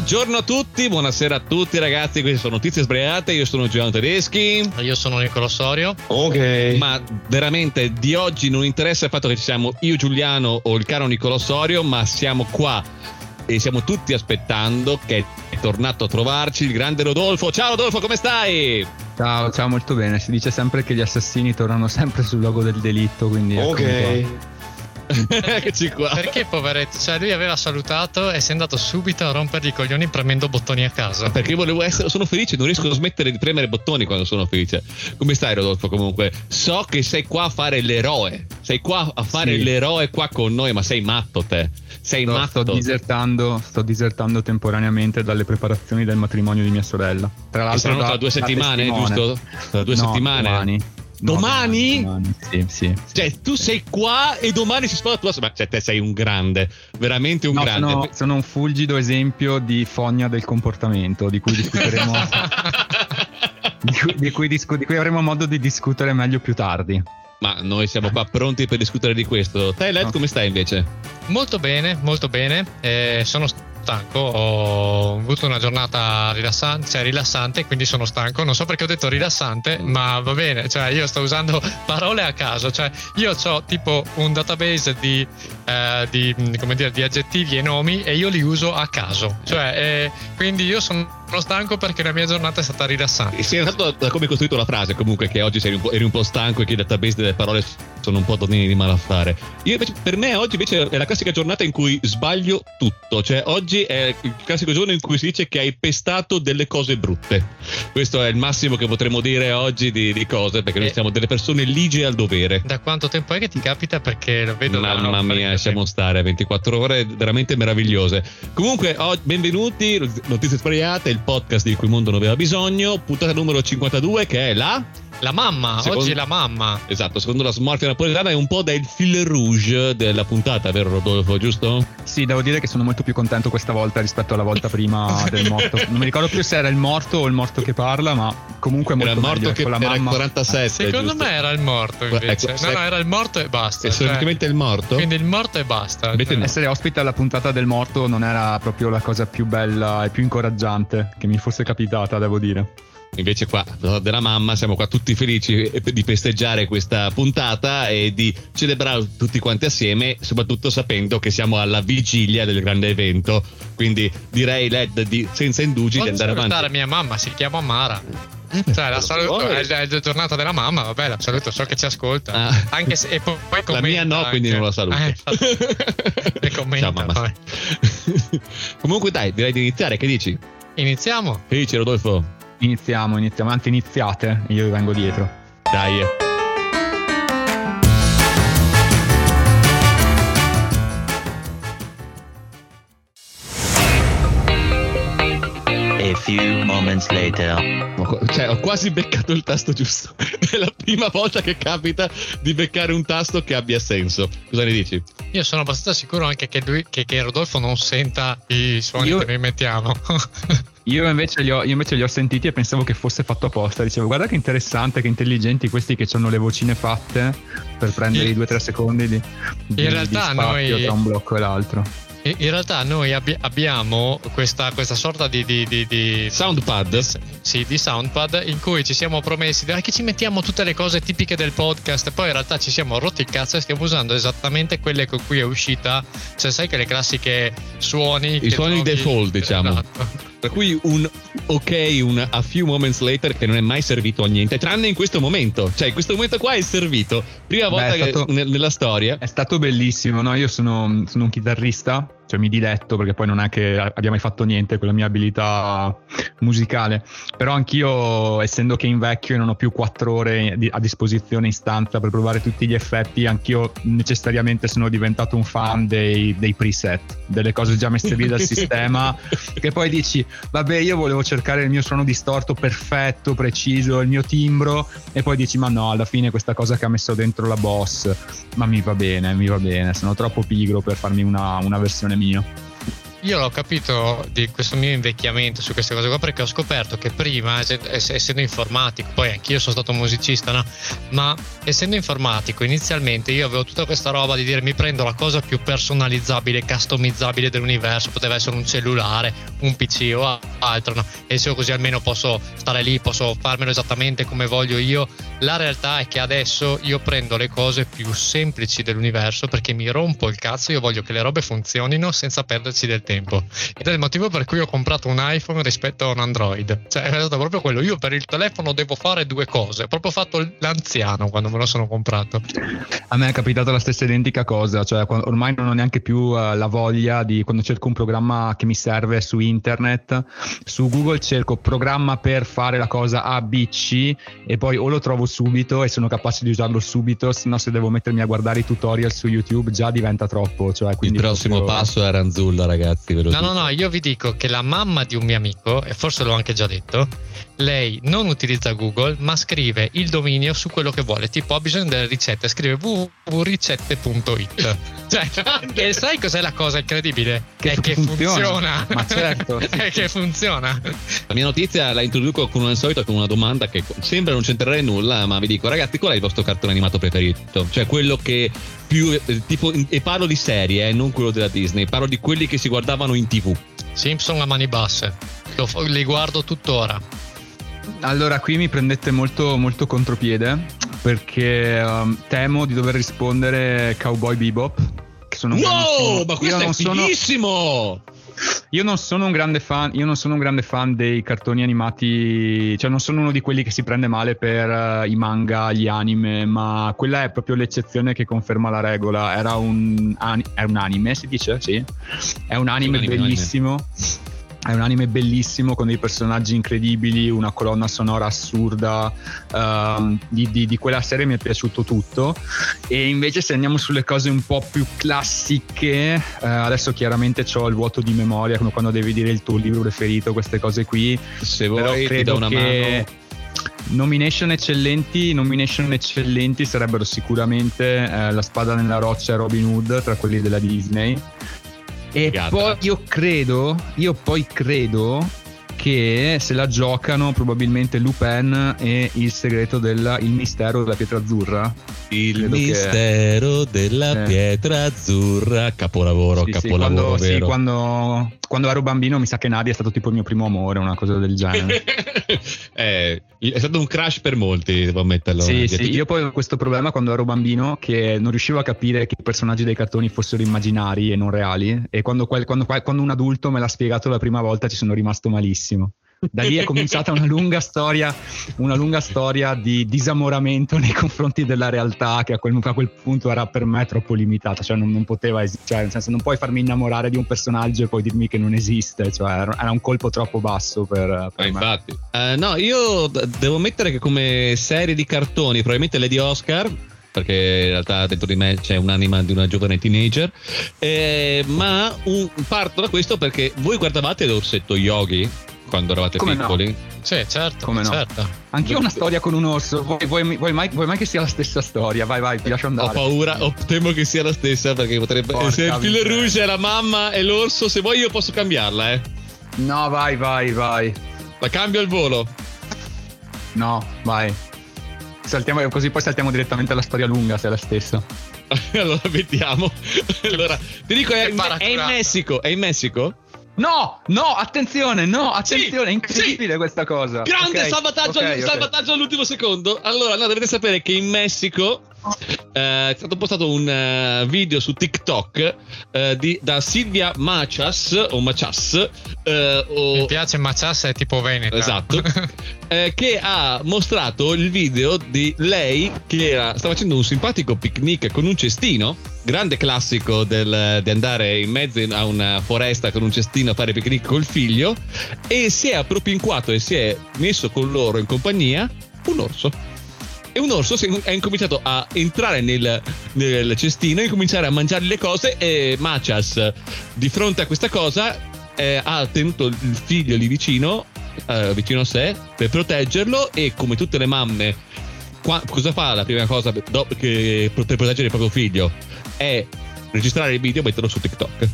Buongiorno a tutti, buonasera a tutti ragazzi, queste sono notizie sbagliate, io sono Giovanni Tedeschi. Io sono Nicolo Sorio. Ok. Ma veramente di oggi non interessa il fatto che ci siamo io Giuliano o il caro Nicolo Sorio, ma siamo qua e stiamo tutti aspettando che è tornato a trovarci il grande Rodolfo. Ciao Rodolfo, come stai? Ciao, ciao, molto bene. Si dice sempre che gli assassini tornano sempre sul luogo del delitto, quindi... Ok. Eccoci qua. Perché poveretto? Cioè, lui aveva salutato e si è andato subito a rompergli i coglioni premendo bottoni a casa. Perché volevo essere, sono felice, non riesco a smettere di premere bottoni quando sono felice. Come stai, Rodolfo? Comunque, so che sei qua a fare l'eroe. Sei qua a fare sì. l'eroe qua con noi, ma sei matto te. Sei sto, matto. Sto disertando, sto disertando temporaneamente dalle preparazioni del matrimonio di mia sorella. Tra l'altro, tra due settimane, giusto? Tra due no, settimane. Domani. Domani? No, domani? Sì, sì. Cioè, tu sei qua e domani si sposa tua sorella. Cioè, te sei un grande, veramente un no, grande. Sono, sono, un fulgido esempio di fogna del comportamento, di cui discuteremo. di, cui, di, cui discu- di cui avremo modo di discutere meglio più tardi. Ma noi siamo qua pronti per discutere di questo. Te, Led, come stai invece? Molto bene, molto bene. Eh, sono stanco, ho avuto una giornata rilassante, cioè rilassante, quindi sono stanco. Non so perché ho detto rilassante, ma va bene, cioè io sto usando parole a caso, cioè io ho tipo un database di, eh, di, dire, di aggettivi e nomi e io li uso a caso, cioè, eh, quindi io sono sono stanco perché la mia giornata è stata rilassante. Si è notato da come hai costruito la frase, comunque, che oggi eri un, eri un po' stanco e che i database delle parole sono un po' donini di malaffare. Io invece, per me oggi invece è la classica giornata in cui sbaglio tutto. Cioè, oggi è il classico giorno in cui si dice che hai pestato delle cose brutte. Questo è il massimo che potremmo dire oggi di, di cose, perché eh, noi siamo delle persone ligie al dovere. Da quanto tempo è che ti capita? Perché lo vedo Mamma mia, siamo stare 24 ore veramente meravigliose. Comunque, oh, benvenuti, notizie sbagliate podcast di cui il mondo non aveva bisogno, puntata numero 52 che è la la mamma, secondo, oggi è la mamma. Esatto, secondo la smorfia napoletana è un po' del fil rouge della puntata, vero Rodolfo, giusto? Sì, devo dire che sono molto più contento questa volta rispetto alla volta prima del morto. Non mi ricordo più se era il morto o il morto che parla, ma comunque molto era il morto che con la era mamma. il 47. Secondo giusto? me era il morto invece. Ecco, no, no, era il morto e basta. È semplicemente cioè, il morto? Quindi il morto e basta. Cioè. No. Essere ospite alla puntata del morto non era proprio la cosa più bella e più incoraggiante che mi fosse capitata, devo dire. Invece qua, della mamma, siamo qua tutti felici di festeggiare questa puntata e di celebrare tutti quanti assieme, soprattutto sapendo che siamo alla vigilia del grande evento. Quindi direi, Led, di, senza indugi, Posso di andare avanti. la mia mamma, si chiama Mara. Eh, cioè, la saluto, è, è la giornata della mamma, vabbè, la saluto, so che ci ascolta. Ah. Anche se, e poi, poi la mia no, anche. quindi non la saluto. Eh, e commenta. Ciao, mamma. Comunque, dai, direi di iniziare. Che dici? Iniziamo. Che dici, Rodolfo? Iniziamo, iniziamo, anzi iniziate, io vi vengo dietro. Dai. A few moments later. Cioè, ho quasi beccato il tasto giusto. È la prima volta che capita di beccare un tasto che abbia senso. Cosa ne dici? Io sono abbastanza sicuro anche che, lui, che, che Rodolfo non senta i suoni Io... che noi mettiamo. Io invece, ho, io invece, li ho, sentiti e pensavo che fosse fatto apposta. Dicevo, guarda che interessante, che intelligenti questi che hanno le vocine fatte per prendere i 2-3 secondi di, di, in realtà di noi, tra un blocco e l'altro. In realtà noi abbi- abbiamo questa, questa, sorta di, di, di, di soundpad. Sì, di soundpad in cui ci siamo promessi che ci mettiamo tutte le cose tipiche del podcast. Poi in realtà ci siamo rotti il cazzo e stiamo usando esattamente quelle con cui è uscita. Cioè, sai che le classiche suoni. I suoni trovi, default, diciamo. Esatto. Per cui un ok, un a few moments later che non è mai servito a niente, tranne in questo momento. Cioè, in questo momento qua è servito. Prima volta Beh, stato, che, nella storia. È stato bellissimo, no? Io sono, sono un chitarrista cioè mi diletto perché poi non è che abbia mai fatto niente con la mia abilità musicale, però anch'io essendo che invecchio e non ho più quattro ore a disposizione in stanza per provare tutti gli effetti, anch'io necessariamente sono diventato un fan dei, dei preset, delle cose già messe lì dal sistema, che poi dici vabbè io volevo cercare il mio suono distorto perfetto, preciso, il mio timbro e poi dici ma no, alla fine questa cosa che ha messo dentro la boss, ma mi va bene, mi va bene, sono troppo pigro per farmi una, una versione mio. Io l'ho capito di questo mio invecchiamento su queste cose qua perché ho scoperto che prima, essendo informatico, poi anch'io sono stato musicista, no? Ma essendo informatico, inizialmente io avevo tutta questa roba di dire mi prendo la cosa più personalizzabile, customizzabile dell'universo, poteva essere un cellulare, un PC o altro, no? E se così almeno posso stare lì, posso farmelo esattamente come voglio io. La realtà è che adesso io prendo le cose più semplici dell'universo perché mi rompo il cazzo, io voglio che le robe funzionino senza perderci del tempo. Ed è il motivo per cui ho comprato un iPhone rispetto a un Android. Cioè, è stato proprio quello. Io per il telefono devo fare due cose. Ho proprio fatto l'anziano quando me lo sono comprato. A me è capitata la stessa identica cosa. Cioè, ormai non ho neanche più uh, la voglia di quando cerco un programma che mi serve su internet. Su Google cerco programma per fare la cosa A, B, C e poi o lo trovo subito e sono capace di usarlo subito, se no se devo mettermi a guardare i tutorial su YouTube già diventa troppo. Cioè, il prossimo proprio... passo è Ranzulla, ragazzi. No, no, no, io vi dico che la mamma di un mio amico, e forse l'ho anche già detto, lei non utilizza Google, ma scrive il dominio su quello che vuole. Tipo, ha bisogno delle ricette, scrive www.ricette.it. cioè, e sai cos'è la cosa incredibile? Che, è che funziona. funziona. Ma certo. è che funziona. La mia notizia la introduco con al solito con una domanda che sembra non c'entrare nulla, ma vi dico, ragazzi, qual è il vostro cartone animato preferito? Cioè, quello che più eh, tipo e parlo di serie, eh, non quello della Disney, parlo di quelli che si guardavano in TV. Simpson a mani basse. Lo, li guardo tuttora. Allora, qui mi prendete molto, molto contropiede perché um, temo di dover rispondere Cowboy Bebop. Che sono wow, ma questo è fighissimo! Sono... Io non sono un grande fan, io non sono un grande fan dei cartoni animati, cioè non sono uno di quelli che si prende male per uh, i manga, gli anime, ma quella è proprio l'eccezione che conferma la regola. Era un, è un anime, si dice? Sì. È un anime, un anime bellissimo. Anime è un anime bellissimo con dei personaggi incredibili, una colonna sonora assurda. Uh, di, di, di, quella serie mi è piaciuto tutto. E invece, se andiamo sulle cose un po' più classiche, uh, adesso chiaramente ho il vuoto di memoria, come quando devi dire il tuo libro preferito, queste cose qui. Se vuoi, ti do una che... mano. Nomination eccellenti, nomination eccellenti sarebbero sicuramente eh, La spada nella roccia e Robin Hood tra quelli della Disney e poi io credo, io poi credo che se la giocano probabilmente Lupin e il segreto del mistero della pietra azzurra. Il Credo mistero che... della eh. pietra azzurra, capolavoro, sì, capolavoro. Sì, quando, sì quando, quando, ero bambino mi sa che Nadia è stato tipo il mio primo amore, una cosa del genere. eh, è stato un crash per molti, devo ammetterlo. Sì, sì, io poi ho questo problema quando ero bambino che non riuscivo a capire che i personaggi dei cartoni fossero immaginari e non reali e quando, quando, quando un adulto me l'ha spiegato la prima volta ci sono rimasto malissimo. Da lì è cominciata una lunga storia, una lunga storia di disamoramento nei confronti della realtà che a quel, a quel punto era per me troppo limitata, cioè non, non poteva esistere, cioè nel senso non puoi farmi innamorare di un personaggio e poi dirmi che non esiste, cioè era un colpo troppo basso per, per eh, Infatti. Uh, no, io devo mettere che come serie di cartoni, probabilmente Lady Oscar, perché in realtà dentro di me c'è un'anima di una giovane teenager. Eh, ma un, parto da questo perché voi guardavate l'orsetto Yogi quando eravate Come piccoli? No? Sì, certo. Come no? Certo. Anch'io ho una storia con un orso. Vuoi, vuoi, vuoi, mai, vuoi, mai, che sia la stessa storia? Vai, vai, ti lascio andare. Ho paura, ho, temo che sia la stessa perché potrebbe. Porca se il filo rouge è la mamma e l'orso, se vuoi io posso cambiarla, eh. No, vai, vai, vai. La cambio al volo. No, vai. Saltiamo, così poi saltiamo direttamente alla storia lunga se è la stessa. allora vediamo. allora, ti dico, è, è in Messico. È in Messico? No, no, attenzione, no, attenzione, sì, è incredibile sì. questa cosa. Grande okay, salvataggio, okay, salvataggio okay. all'ultimo secondo. Allora, no, dovete sapere che in Messico eh, è stato postato un uh, video su TikTok uh, di, da Silvia Machas o Machas. Uh, o... Mi piace Machas, è tipo Veneto. Esatto. che ha mostrato il video di lei che era, stava facendo un simpatico picnic con un cestino grande classico del, di andare in mezzo a una foresta con un cestino a fare picnic col figlio e si è appropinquato e si è messo con loro in compagnia un orso e un orso è incominciato a entrare nel, nel cestino e incominciare a mangiare le cose e Machas di fronte a questa cosa eh, ha tenuto il figlio lì vicino eh, vicino a sé per proteggerlo e come tutte le mamme qua, cosa fa la prima cosa per, per proteggere il proprio figlio? È registrare il video e metterlo su TikTok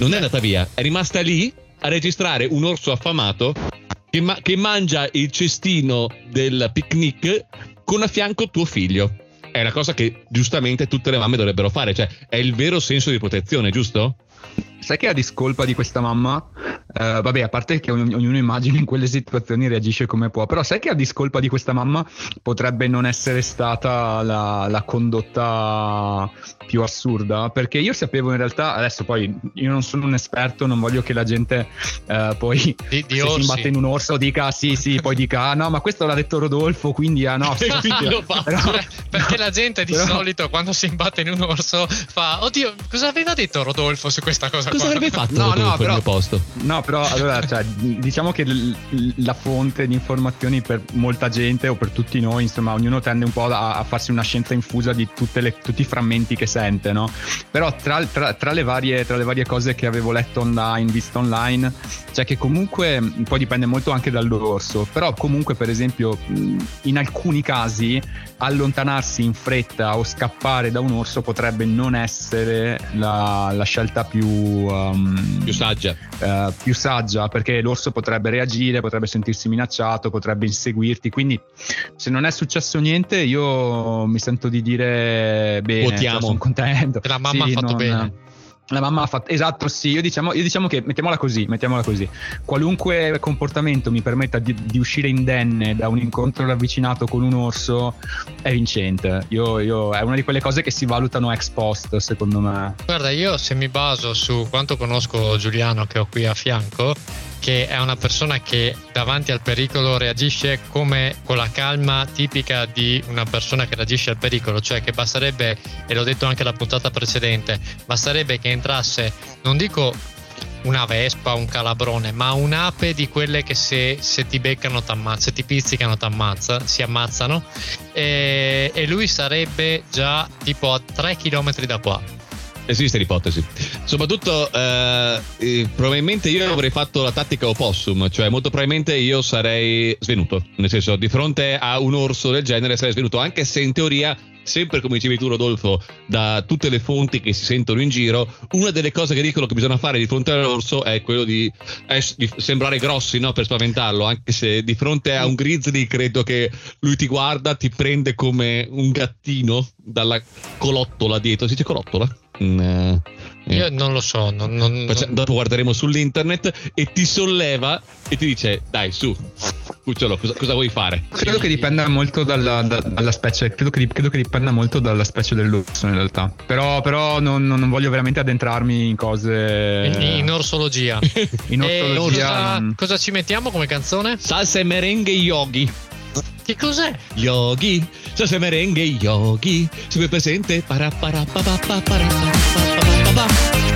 non è andata via, è rimasta lì a registrare un orso affamato che, ma- che mangia il cestino del picnic con a fianco tuo figlio. È una cosa che giustamente tutte le mamme dovrebbero fare, cioè è il vero senso di protezione, giusto? Sai che a discolpa di questa mamma, eh, vabbè, a parte che ogn- ognuno immagina in quelle situazioni reagisce come può, però sai che a discolpa di questa mamma potrebbe non essere stata la, la condotta più assurda? Perché io sapevo in realtà, adesso poi io non sono un esperto, non voglio che la gente eh, poi Di- di si imbatte in un orso dica sì, sì, poi dica ah no, ma questo l'ha detto Rodolfo, quindi ah no. Però- perché la gente di però- solito quando si imbatte in un orso fa oddio cosa aveva detto Rodolfo su questa cosa Cosa avrebbe fatto No, no, però- mio posto? No, però allora, cioè, diciamo che l- la fonte di informazioni per molta gente o per tutti noi, insomma, ognuno tende un po' a, a farsi una scienza infusa di tutte le- tutti i frammenti che sente, no? Però tra, tra- tra le varie, tra le varie cose che avevo letto online, visto online, cioè che comunque poi dipende molto anche dall'orso, però comunque per esempio in alcuni casi allontanarsi in fretta o scappare da un orso potrebbe non essere la, la scelta più, um, Più saggia. eh, più saggia perché l'orso potrebbe reagire, potrebbe sentirsi minacciato, potrebbe inseguirti. Quindi, se non è successo niente, io mi sento di dire bene, cioè, sono contento. La mamma ha fatto bene. La mamma ha fatto esatto, sì. Io diciamo, io diciamo che mettiamola così, mettiamola così. Qualunque comportamento mi permetta di, di uscire indenne da un incontro ravvicinato con un orso è vincente. Io, io- è una di quelle cose che si valutano ex post, secondo me. Guarda, io se mi baso su quanto conosco Giuliano che ho qui a fianco, che è una persona che davanti al pericolo reagisce come con la calma tipica di una persona che reagisce al pericolo, cioè che basterebbe, e l'ho detto anche la puntata precedente, basterebbe che entrasse, non dico una vespa, un calabrone, ma un'ape di quelle che se, se ti beccano t'ammazza, se ti pizzicano t'ammazza, si ammazzano, e, e lui sarebbe già tipo a 3 km da qua. Esiste l'ipotesi. Soprattutto, eh, eh, probabilmente io avrei fatto la tattica opossum, cioè molto probabilmente io sarei svenuto. Nel senso, di fronte a un orso del genere sarei svenuto, anche se in teoria, sempre come dicevi tu, Rodolfo, da tutte le fonti che si sentono in giro, una delle cose che dicono che bisogna fare di fronte all'orso è quello di, es- di sembrare grossi no? per spaventarlo. Anche se di fronte a un grizzly, credo che lui ti guarda, ti prende come un gattino dalla colottola dietro. Si dice colottola? Mm, eh, eh. Io non lo so, non, non- Faccia- non- dopo guarderemo sull'internet e ti solleva e ti dice dai su cucciolo cosa, cosa vuoi fare Credo che dipenda molto dalla, da- dalla specie, credo che, credo che dipenda molto dalla specie dell'orso in realtà. Però, però non, non- non voglio veramente addentrarmi in cose... in, in orsologia. in ortologia, cosa, mm. cosa ci mettiamo come canzone? salsa e merengue yogi Che cos'è? yogi salsa e merengue yogi sempre presente para para pa pa pa para pa pa pa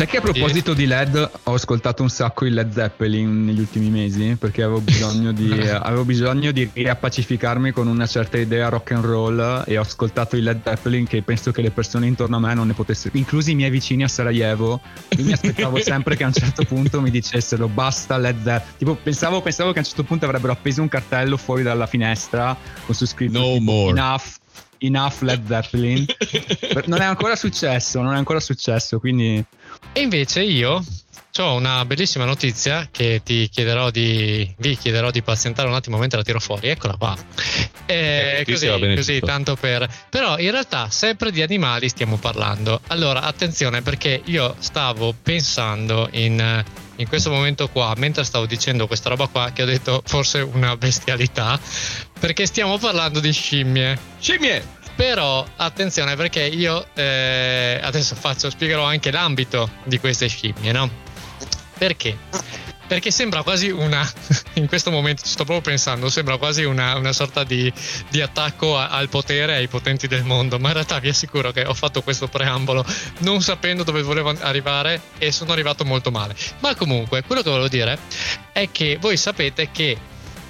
Sai che a proposito di LED ho ascoltato un sacco il Led Zeppelin negli ultimi mesi perché avevo bisogno di, avevo bisogno di riappacificarmi con una certa idea rock and roll e ho ascoltato il Led Zeppelin che penso che le persone intorno a me non ne potessero, inclusi i miei vicini a Sarajevo. Io mi aspettavo sempre che a un certo punto mi dicessero basta Led Zeppelin. Tipo pensavo, pensavo che a un certo punto avrebbero appeso un cartello fuori dalla finestra con su scritto No tipo, more. enough, enough Led Zeppelin. non è ancora successo, non è ancora successo, quindi... E invece io ho una bellissima notizia che ti chiederò di, vi chiederò di pazientare un attimo mentre la tiro fuori. Eccola qua. Eh, notizia così, così tanto per. Però in realtà sempre di animali stiamo parlando. Allora, attenzione perché io stavo pensando in. In questo momento qua, mentre stavo dicendo questa roba qua, che ho detto forse una bestialità, perché stiamo parlando di scimmie. scimmie Però attenzione perché io eh, adesso faccio, spiegherò anche l'ambito di queste scimmie, no? Perché? Perché sembra quasi una, in questo momento ci sto proprio pensando, sembra quasi una, una sorta di, di attacco a- al potere ai potenti del mondo, ma in realtà vi assicuro che ho fatto questo preambolo non sapendo dove volevo arrivare e sono arrivato molto male. Ma comunque, quello che volevo dire è che voi sapete che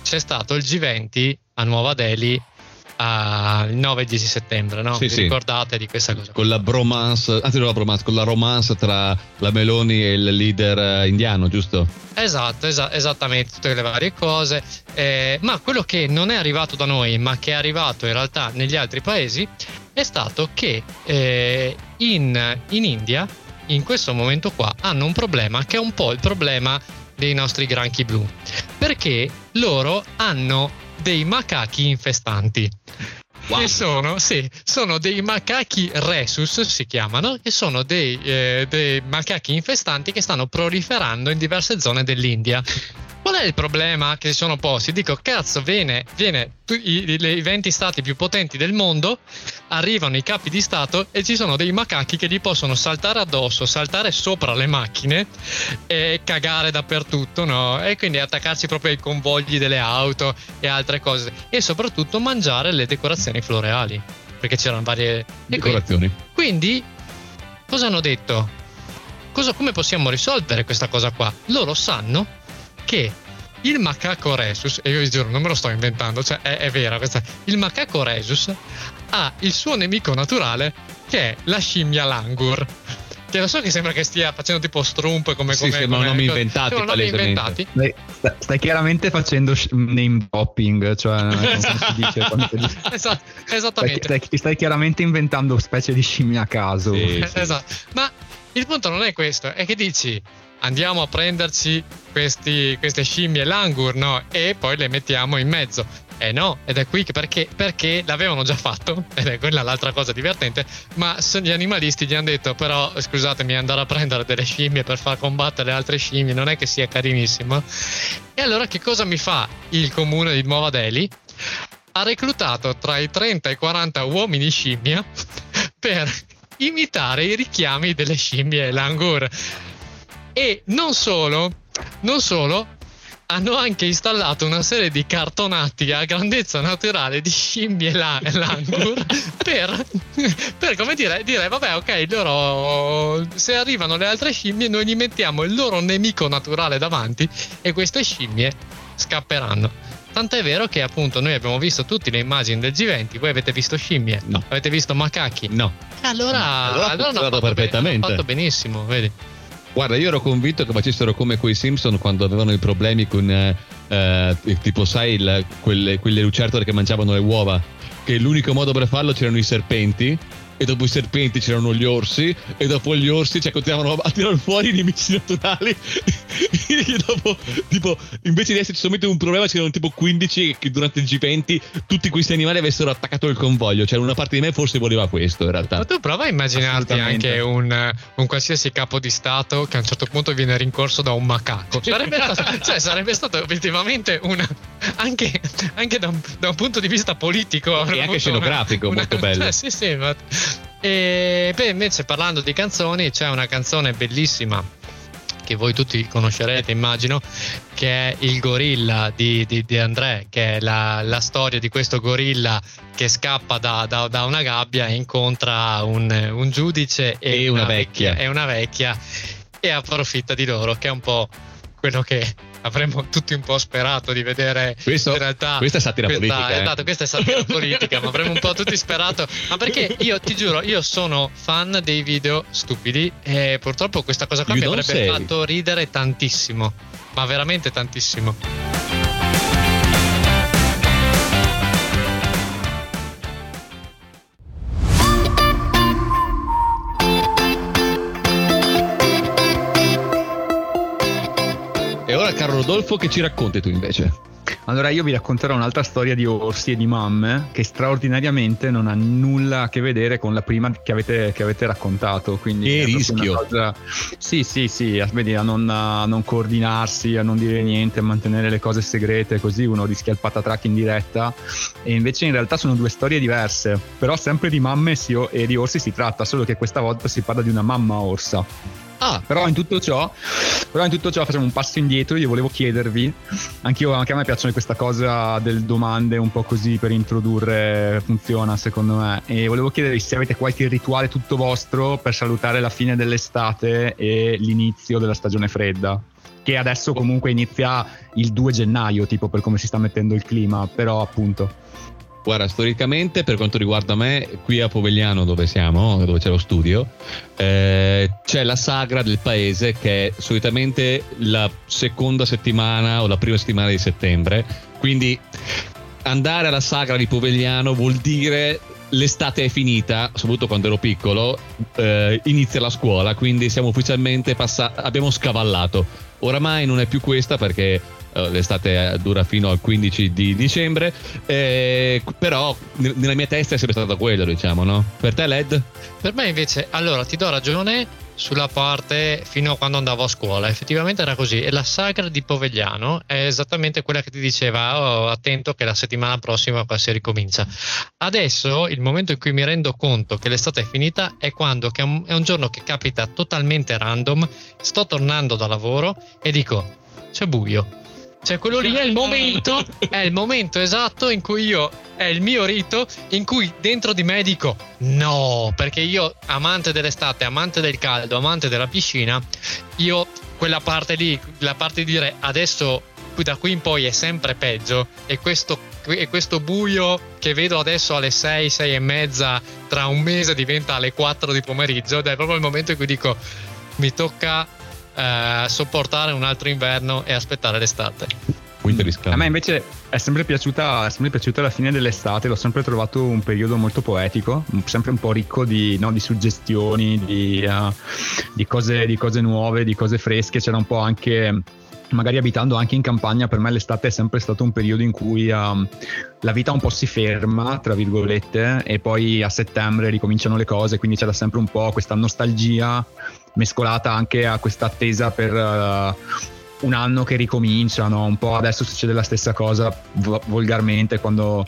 c'è stato il G20 a Nuova Delhi il 9 e 10 settembre, no? Sì, Vi sì. ricordate di questa cosa? Con la bromance, anzi non la bromance, con la romance tra la Meloni e il leader eh, indiano, giusto? Esatto, esa- esattamente, tutte le varie cose. Eh, ma quello che non è arrivato da noi, ma che è arrivato in realtà negli altri paesi, è stato che eh, in, in India, in questo momento qua, hanno un problema che è un po' il problema dei nostri granchi blu. Perché loro hanno dei macachi infestanti. Che sono, sì, sono dei macachi rhesus, si chiamano, che sono dei, eh, dei macachi infestanti che stanno proliferando in diverse zone dell'India. Qual è il problema che si sono posti? Dico, cazzo, viene, viene tu- i, i- i 20 stati più potenti del mondo, arrivano i capi di Stato e ci sono dei macachi che gli possono saltare addosso, saltare sopra le macchine e cagare dappertutto, no? E quindi attaccarsi proprio ai convogli delle auto e altre cose. E soprattutto mangiare le decorazioni floreali. Perché c'erano varie... E quindi, Decorazioni. quindi, cosa hanno detto? Cosa- come possiamo risolvere questa cosa qua? Loro sanno che il macaco Rhesus, e io vi giuro, non me lo sto inventando, cioè è, è vera questa. Il macaco Rhesus ha il suo nemico naturale che è la scimmia langur. Che lo so che sembra che stia facendo tipo strump come Sì, come sembrano come- nomi come- inventati, sembrano nomi inventati. Stai, sta- stai chiaramente facendo sh- name dropping, cioè come si dice Esatto, Stai, esattamente. stai- ti stai chiaramente inventando specie di scimmia a caso. Sì, sì. esatto. Ma il punto non è questo, è che dici andiamo a prenderci questi- queste scimmie langur, no? E poi le mettiamo in mezzo. Eh no, ed è qui perché, perché l'avevano già fatto, ed è quella l'altra cosa divertente, ma gli animalisti gli hanno detto però scusatemi andare a prendere delle scimmie per far combattere altre scimmie non è che sia carinissimo. E allora che cosa mi fa il comune di Nuova Delhi? Ha reclutato tra i 30 e i 40 uomini scimmia per imitare i richiami delle scimmie langur. E non solo, non solo, hanno anche installato una serie di cartonati a grandezza naturale di scimmie la- langur per, per, come dire, dire vabbè ok loro se arrivano le altre scimmie noi gli mettiamo il loro nemico naturale davanti e queste scimmie scapperanno tant'è vero che appunto noi abbiamo visto tutte le immagini del G20 voi avete visto scimmie No. avete visto macachi No. e allora, Allora ha allora hanno fatto perfettamente. hanno fatto benissimo vedi Guarda, io ero convinto che facessero come quei Simpson quando avevano i problemi con, eh, eh, tipo, sai, il- quelle, quelle lucertole che mangiavano le uova. Che l'unico modo per farlo c'erano i serpenti. E dopo i serpenti c'erano gli orsi. E dopo gli orsi cioè, continuavano a tirare fuori i nemici naturali. e dopo, tipo, invece di esserci solamente un problema, c'erano tipo 15 che durante il G20 tutti questi animali avessero attaccato il convoglio. Cioè, una parte di me forse voleva questo, in realtà. Ma tu prova a immaginarti anche un, un qualsiasi capo di Stato che a un certo punto viene rincorso da un macaco. Sarebbe stato, cioè, sarebbe stato effettivamente una. Anche, anche da, un, da un punto di vista politico. E anche scenografico, molto bello. Cioè, sì, sì. ma- E poi invece parlando di canzoni, c'è una canzone bellissima che voi tutti conoscerete, immagino, che è il gorilla di, di, di André, che è la, la storia di questo gorilla che scappa da, da- da una gabbia e incontra un, un giudice e, E una vecchia. e una vecchia e approfitta di loro, che è un po' quello che avremmo tutti un po' sperato di vedere Questo- in realtà questa è satira politica, eh. esatto, questa è satira politica ma avremmo un po' tutti sperato ma perché io ti giuro io sono fan dei video stupidi e purtroppo questa cosa qua You mi avrebbe say. fatto ridere tantissimo ma veramente tantissimo Ora, caro Rodolfo, che ci racconti tu invece? Allora io vi racconterò un'altra storia di orsi e di mamme che straordinariamente non ha nulla a che vedere con la prima che avete, che avete raccontato. Quindi Che rischio. cosa- Sì, sì, sì, a, a, non, a non coordinarsi, a non dire niente, a mantenere le cose segrete, così uno rischia il patatrack in diretta. E invece in realtà sono due storie diverse. Però sempre di mamme e di orsi si tratta, solo che questa volta si parla di una mamma orsa. Ah, Però in tutto ciò, però in tutto ciò facciamo un passo indietro. Io volevo chiedervi, anch'io, anche a me piacciono questa cosa del domande un po' così per introdurre, funziona secondo me. E volevo chiedervi se avete qualche rituale tutto vostro per salutare la fine dell'estate e l'inizio della stagione fredda. Che adesso comunque inizia il 2 gennaio, tipo per come si sta mettendo il clima, però appunto. Guarda, storicamente per quanto riguarda me, qui a Povegliano dove siamo, dove c'è lo studio, eh, c'è la sagra del paese che è solitamente la seconda settimana o la prima settimana di settembre. Quindi andare alla sagra di Povegliano vuol dire l'estate è finita, soprattutto quando ero piccolo, eh, inizia la scuola, quindi siamo ufficialmente passati, abbiamo scavallato. Oramai non è più questa perché l'estate dura fino al 15 di dicembre, eh, però nella mia testa è sempre stato quello, diciamo, no? Per te LED? Per me invece, allora ti do ragione sulla parte fino a quando andavo a scuola, effettivamente era così e la sagra di Povegliano è esattamente quella che ti diceva oh, attento che la settimana prossima qua si ricomincia. Adesso il momento in cui mi rendo conto che l'estate è finita è quando è è un giorno che capita totalmente random, sto tornando da lavoro e dico c'è buio cioè, quello lì è il momento, è il momento esatto in cui io, è il mio rito, in cui dentro di me dico no, perché io, amante dell'estate, amante del caldo, amante della piscina, io quella parte lì, la parte di dire adesso da qui in poi è sempre peggio e questo, e questo buio che vedo adesso alle 6, 6 e mezza, tra un mese diventa alle 4 di pomeriggio ed è proprio il momento in cui dico mi tocca eh, sopportare un altro inverno e aspettare l'estate. A me invece è sempre, piaciuta, è sempre piaciuta la fine dell'estate, l'ho sempre trovato un periodo molto poetico, sempre un po' ricco di, no, di suggestioni, di, uh, di, cose, di, cose, nuove, di cose fresche, c'era un po' anche magari abitando anche in campagna, per me l'estate è sempre stato un periodo in cui um, la vita un po' si ferma, tra virgolette, e poi a settembre ricominciano le cose, quindi c'era sempre un po' questa nostalgia mescolata anche a questa attesa per uh, un anno che ricomincia, no? un po' adesso succede la stessa cosa volgarmente quando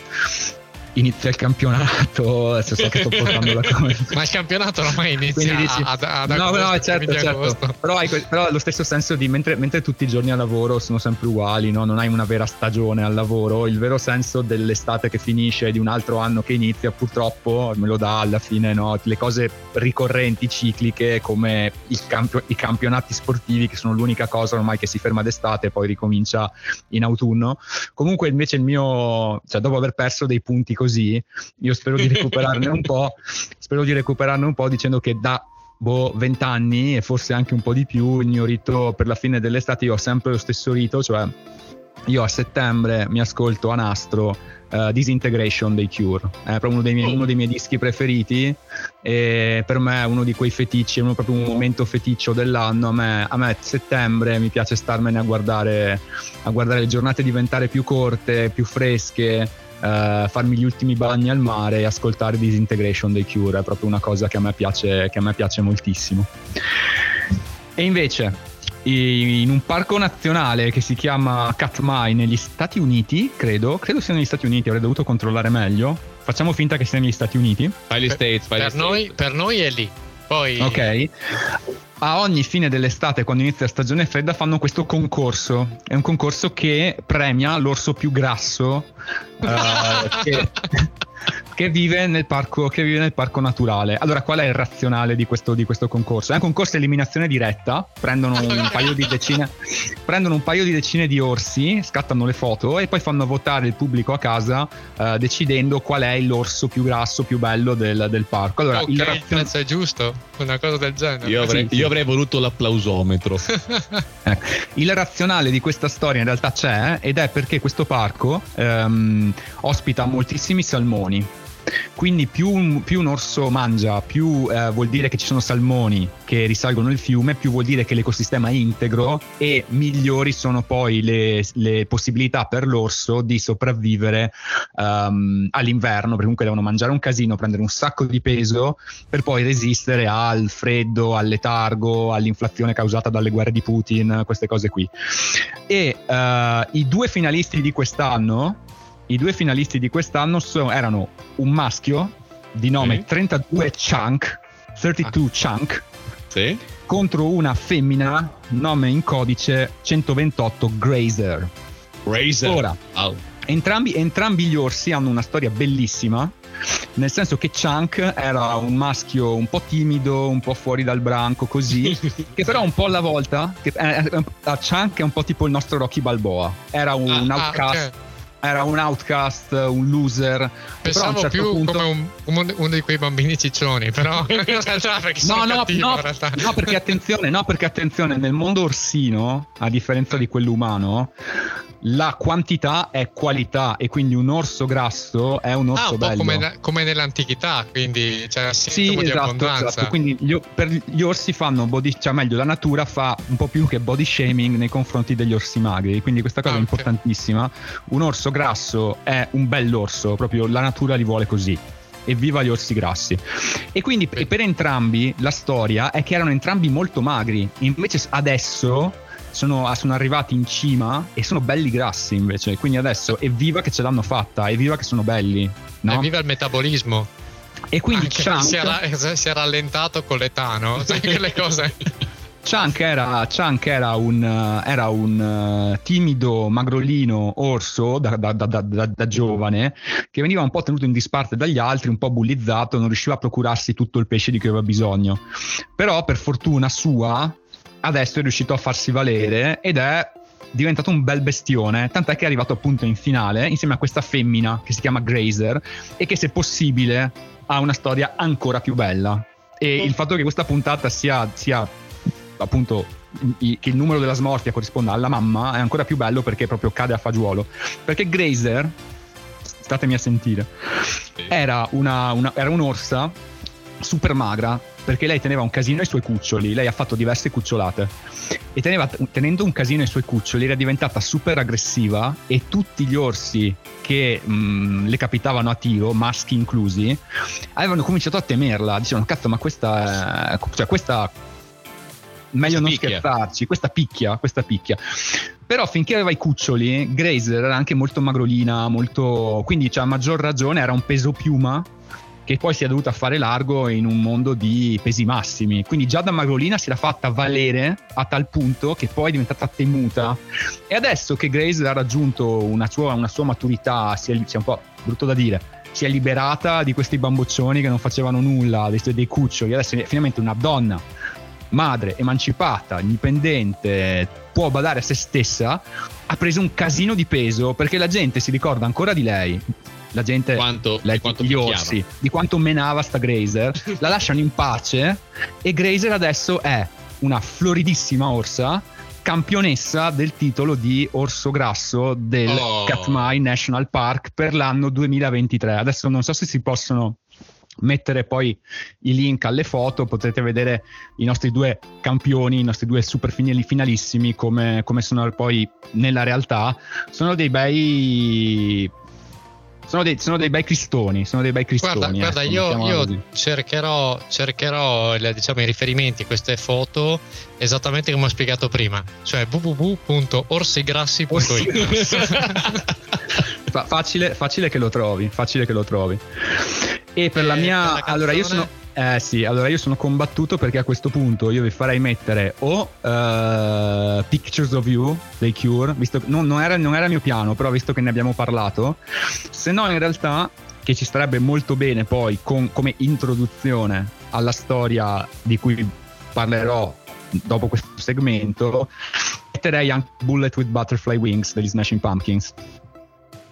inizia il campionato, adesso so che sto portando la cosa. Ma il campionato ormai inizia dici, ad, ad no, agosto, no, certo, certo. Però hai però lo stesso senso di mentre, mentre, tutti i giorni al lavoro sono sempre uguali, no? non hai una vera stagione al lavoro, il vero senso dell'estate che finisce e di un altro anno che inizia purtroppo me lo dà alla fine no? le cose ricorrenti, cicliche come campio, i campionati sportivi che sono l'unica cosa ormai che si ferma d'estate e poi ricomincia in autunno. Comunque invece il mio, cioè dopo aver perso dei punti così, io spero di recuperarne un po', spero di recuperarne un po' dicendo che da boh, 20 anni e forse anche un po' di più il mio rito per la fine dell'estate io ho sempre lo stesso rito, cioè io a settembre mi ascolto a nastro uh, Disintegration dei Cure, è proprio uno dei, miei, uno dei miei dischi preferiti e per me è uno di quei feticci, è proprio un momento feticcio dell'anno, a me, a me settembre mi piace starmene a guardare, a guardare le giornate diventare più corte, più fresche, uh, farmi gli ultimi bagni al mare e ascoltare Disintegration dei Cure, è proprio una cosa che a me piace, a me piace moltissimo. E invece, in un parco nazionale che si chiama Katmai negli Stati Uniti, credo, credo sia negli Stati Uniti, avrei dovuto controllare meglio. Facciamo finta che sia negli Stati Uniti. Fai States, per, States. Noi, per noi è lì. Poi... Ok. A ogni fine dell'estate, quando inizia la stagione fredda, fanno questo concorso. È un concorso che premia l'orso più grasso uh, che, che vive, nel parco, che vive nel parco naturale. Allora, qual è il razionale di questo, di questo concorso? È un concorso a eliminazione diretta, prendono un, paio di decine, prendono un paio di decine di orsi, scattano le foto e poi fanno votare il pubblico a casa uh, decidendo qual è l'orso più grasso, più bello del, del parco. Allora, okay, il razion- è giusto, una cosa del genere. Io avrei, sì, io avrei voluto l'applausometro. ecco. Il razionale di questa storia in realtà c'è ed è perché questo parco um, ospita moltissimi salmoni quindi più un, più un orso mangia, più eh, vuol dire che ci sono salmoni che risalgono il fiume, più vuol dire che l'ecosistema è integro e migliori sono poi le, le possibilità per l'orso di sopravvivere um, all'inverno, perché comunque devono mangiare un casino, prendere un sacco di peso per poi resistere al freddo, al letargo, all'inflazione causata dalle guerre di Putin, queste cose qui. E uh, i due finalisti di quest'anno i due finalisti di quest'anno sono, erano un maschio di nome sì. 32 Chunk, 32 ah. Chunk, sì. contro una femmina, nome in codice 128 Grazer. Grazer. Ora, oh. entrambi, entrambi gli orsi hanno una storia bellissima nel senso che Chunk era un maschio un po' timido, un po' fuori dal branco, così, che però un po' alla volta, che, eh, eh, Chunk è un po' tipo il nostro Rocky Balboa, era un, ah, un outcast. Ah, okay era un outcast, un loser. Pensavo certo più punto... come un, un, uno di quei bambini ciccioni, però in realtà perché no, no, cattivo, no, no, perché attenzione, no, perché attenzione, nel mondo orsino, a differenza di quello umano, la quantità è qualità e quindi un orso grasso è un orso ah, un bello. Come, come, nell'antichità, quindi c'è sì, esatto. Esatto. Quindi gli, per gli orsi fanno body, cioè meglio la natura fa un po' più che body shaming nei confronti degli orsi magri, quindi questa cosa ah, è importantissima. Un orso grasso è un bell'orso, proprio la natura li vuole così evviva gli orsi grassi. E quindi per entrambi la storia è che erano entrambi molto magri, invece adesso sono, ah, sono, arrivati in cima e sono belli grassi invece. Quindi adesso evviva che ce l'hanno fatta, evviva che sono belli. No? Evviva il metabolismo. E quindi Chunk, si, è, si è rallentato con l'età, no? Sai che le cose. Chunk era, Chunk era un, era un uh, timido magrolino orso da, da, da, da, giovane che veniva un po' tenuto in disparte dagli altri, un po' bullizzato, non riusciva a procurarsi tutto il pesce di cui aveva bisogno. Però per fortuna sua adesso è riuscito a farsi valere ed è diventato un bel bestione, tant'è che è arrivato appunto in finale insieme a questa femmina che si chiama Grazer e che se possibile ha una storia ancora più bella. E il fatto che questa puntata sia, sia appunto che il numero della smorfia corrisponda alla mamma è ancora più bello perché proprio cade a fagiolo. Perché Grazer, statemi a sentire, era, una, una, era un'orsa super magra perché lei teneva un casino ai suoi cuccioli, lei ha fatto diverse cucciolate e teneva, tenendo un casino ai suoi cuccioli era diventata super aggressiva e tutti gli orsi che mh, mm, le capitavano a tiro, maschi inclusi, avevano cominciato a temerla, dicevano cazzo ma questa, cioè questa meglio non picchia. scherzarci, questa picchia, questa picchia. Però finché aveva i cuccioli, Grazer era anche molto magrolina, molto... quindi a maggior ragione era un peso piuma che poi si è dovuta fare largo in un mondo di pesi massimi. Quindi già da Magrolina si era fatta valere a tal punto che poi è diventata temuta. E adesso che Grace ha raggiunto una sua, una sua maturità, si è, si è un po' brutto da dire, si è liberata di questi bamboccioni che non facevano nulla, dei, dei cuccioli, adesso è finalmente una donna, madre, emancipata, indipendente, può badare a se stessa, ha preso un casino di peso perché la gente si ricorda ancora di lei la gente quanto, di quanto gli orsi, di quanto menava sta Grazer, la lasciano in pace e Grazer adesso è una floridissima orsa campionessa del titolo di orso grasso del oh. Katmai National Park per l'anno 2023. Adesso non so se si possono mettere poi i link alle foto, potrete vedere i nostri due campioni, i nostri due super finalissimi come, come sono poi nella realtà. Sono dei bei sono dei, sono dei bei cristoni. Sono dei bei cristoni. Guarda, guarda ecco, io, io cercherò, cercherò diciamo, i riferimenti a queste foto esattamente come ho spiegato prima, ciooi www.orsigrassi.it. facile, facile che lo trovi, facile che lo trovi. E per la mia. allora, io sono. Eh sì, allora io sono combattuto perché a questo punto io vi farei mettere o uh, Pictures of You dei Cure, visto che non, non, era, non era il mio piano, però visto che ne abbiamo parlato, se no in realtà che ci starebbe molto bene poi con, come introduzione alla storia di cui parlerò dopo questo segmento, metterei anche Bullet with Butterfly Wings degli Smashing Pumpkins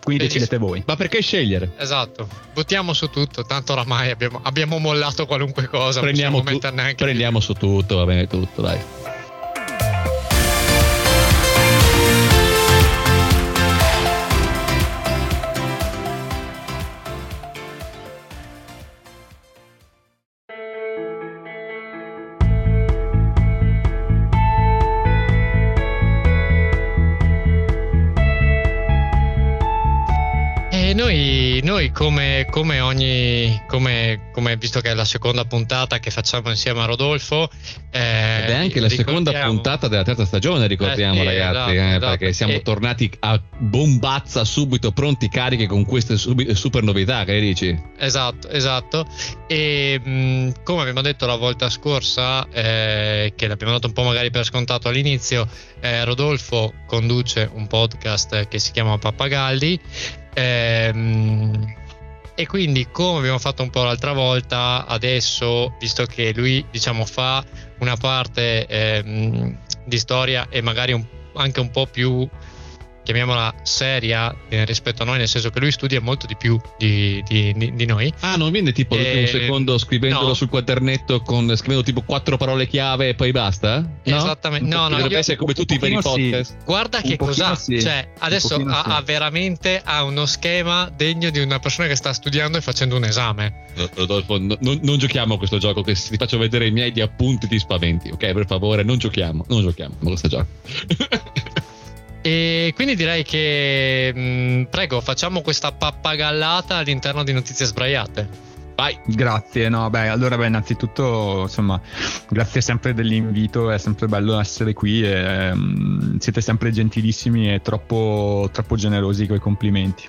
quindi decidete voi. Ma perché scegliere? Esatto, votiamo su tutto, tanto oramai abbiamo, abbiamo mollato qualunque cosa. Prendiamo, tu, prendiamo su tutto, va bene tutto, dai. Noi come, come ogni, come, come, visto che è la seconda puntata che facciamo insieme a Rodolfo, eh, ed è anche la seconda puntata della terza stagione, ricordiamo eh, sì, ragazzi, esatto, eh, esatto. perché siamo e... tornati a bombazza subito, pronti carichi con queste sub- super novità, che dici? Esatto, esatto. E mh, come abbiamo detto la volta scorsa, eh, che l'abbiamo dato un po' magari per scontato all'inizio, eh, Rodolfo conduce un podcast che si chiama Pappagalli Ehm, e quindi come abbiamo fatto un po' l'altra volta, adesso, visto che lui diciamo fa una parte ehm, di storia e magari un, anche un po' più chiamiamola seria eh, rispetto a noi, nel senso che lui studia molto di più di, di, di, di noi. Ah, non viene tipo Eh, un secondo scrivendolo no. sul quadernetto con scrivendo tipo quattro parole chiave e poi basta? No? Esattamente, no, no, Dovrebbe essere come tutti i veri pochino sì. podcast. Guarda che cos'ha, sì, cioè adesso ha, sì. ha veramente ha uno schema degno di una persona che sta studiando e facendo un esame. Rodolfo, no- non, non giochiamo a questo gioco. Che ti faccio vedere i miei di appunti ti spaventi, ok? Per favore, non giochiamo, non giochiamo a questo gioco. E quindi direi che mh, prego, facciamo questa pappagallata all'interno di notizie sbraiate. Vai. Grazie, no, beh, allora, beh, innanzitutto, insomma, grazie sempre dell'invito, è sempre bello essere qui e ehm, siete sempre gentilissimi e troppo, troppo generosi con i complimenti.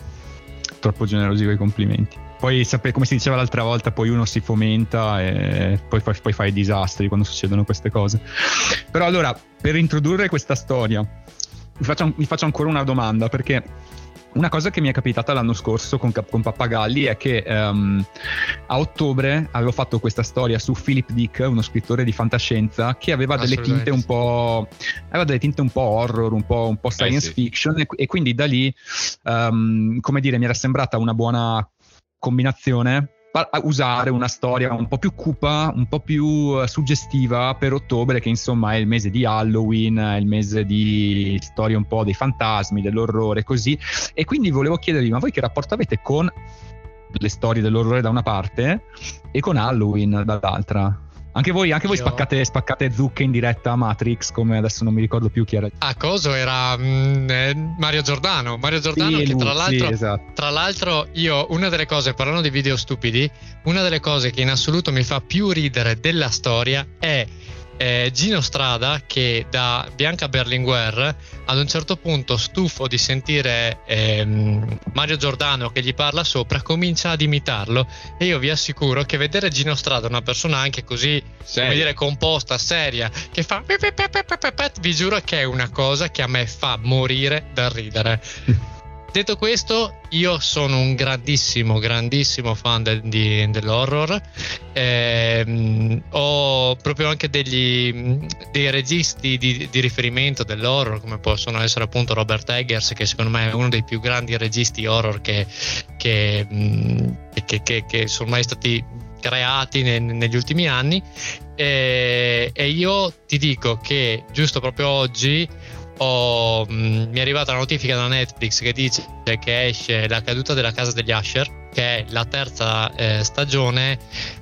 Troppo generosi con i complimenti. Poi, come si diceva l'altra volta, poi uno si fomenta e poi, fa- poi fa i disastri quando succedono queste cose. Però allora, per introdurre questa storia, faccio, vi faccio ancora una domanda perché una cosa che mi è capitata l'anno scorso con, con Pappagalli è che ehm, a ottobre avevo fatto questa storia su Philip Dick, uno scrittore di fantascienza, che aveva delle tinte un po', aveva delle tinte un po' horror, un po', un po' science sì. fiction e, e quindi da lì, ehm, come dire, mi era sembrata una buona combinazione usare una storia un po' più cupa, un po' più eh, suggestiva per ottobre, che insomma è il mese di Halloween, è il mese di storie un po' dei fantasmi, dell'orrore, così. E quindi volevo chiedervi, ma voi che rapporto avete con le storie dell'orrore da una parte e con Halloween dall'altra? Anche voi, anche voi spaccate, spaccate zucche in diretta a Matrix, come adesso non mi ricordo più chi era. A coso era mh, eh, Mario Giordano. Mario Giordano Sì, che tra sì, l'altro esatto. Tra l'altro, io una delle cose, parlando di video stupidi, una delle cose che in assoluto mi fa più ridere della storia è eh, Gino Strada che da Bianca Berlinguer ad un certo punto, stufo di sentire ehm, Mario Giordano che gli parla sopra, comincia ad imitarlo. E io vi assicuro che vedere Gino Strada, una persona anche così come dire composta, seria, che fa vi giuro che è una cosa che a me fa morire dal ridere. Detto questo, io sono un grandissimo, grandissimo fan del- di- dell'horror. Ehm, ho proprio anche degli, dei registi di, di riferimento dell'horror, come possono essere appunto Robert Eggers, che secondo me è uno dei più grandi registi horror che, che, che- che- sono mai stati creati ne- negli ultimi anni. E, e io ti dico che giusto proprio oggi ho, mh, mi è arrivata la notifica da Netflix che dice che esce La caduta della casa degli Asher, che è la terza eh, stagione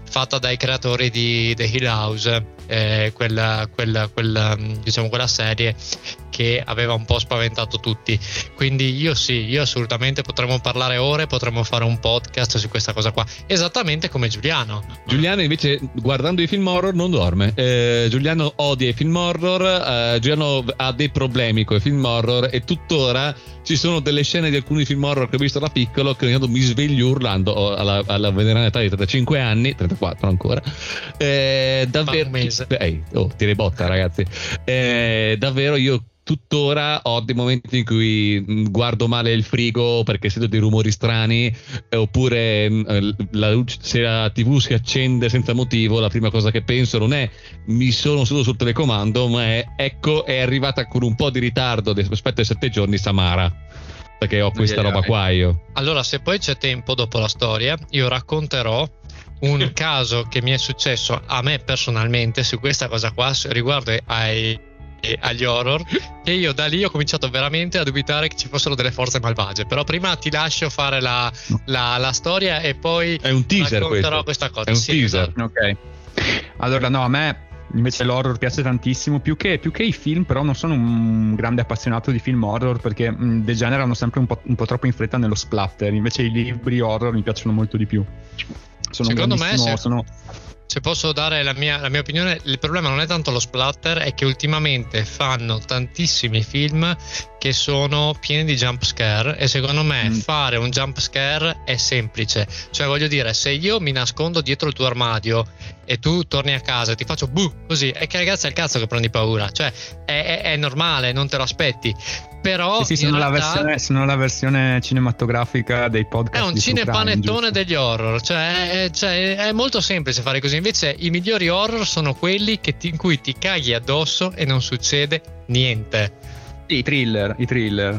fatta dai creatori di The Hill House, eh, quella, quella- quella, mh, diciamo, quella serie che aveva un po' spaventato tutti. Quindi io sì, io assolutamente potremmo parlare ore, potremmo fare un podcast su questa cosa qua, esattamente come Giuliano. Giuliano invece guardando i film horror non dorme. Eh, Giuliano odia i film horror, eh, Giuliano ha dei problemi con i film horror e tuttora ci sono delle scene di alcuni film horror che ho visto da piccolo che ogni tanto mi sveglio urlando alla, alla veneranda età di 35 anni, 34 ancora. Eh, davvero... Ehi, oh, ti ribotta ragazzi. Eh, davvero io tuttora ho dei momenti in cui mh, guardo male il frigo perché sento dei rumori strani eh, oppure mh, la luce, se la tv si accende senza motivo la prima cosa che penso non è mi sono seduto sul telecomando ma è ecco è arrivata con un po' di ritardo rispetto ai sette giorni Samara perché ho questa roba qua io Allora, se poi c'è tempo dopo la storia, io racconterò un caso che mi è successo a me personalmente su questa cosa qua riguardo ai- eh, agli horror che io da lì ho cominciato veramente a dubitare che ci fossero delle forze malvagie però prima ti lascio fare la, la- la storia e poi è un teaser racconterò questo questa cosa è un Sì, teaser esatto. Ok. Allora, no, a me invece l'horror piace tantissimo, più che, più che i film, però non sono un grande appassionato di film horror perché mh, degenerano sempre un po', un po' troppo in fretta nello splatter, invece i libri horror mi piacciono molto di più. Sono Secondo me, se- sono- Se posso dare la mia, la mia opinione, il problema non è tanto lo splatter, è che ultimamente fanno tantissimi film che sono pieni di jump scare e secondo me Mm. fare un jump scare è semplice. Cioè voglio dire, se io mi nascondo dietro il tuo armadio e tu torni a casa e ti faccio buh così, è che ragazzi è il cazzo che prendi paura. Cioè è, è- è normale, non te lo aspetti. Però Sì, sì, sono, la realtà- versione, sono la versione cinematografica dei podcast. è un cinepanettone degli horror, cioè, è, cioè, è molto semplice fare così. Invece i migliori horror sono quelli che ti- in cui ti caghi addosso e non succede niente. I thriller, i thriller.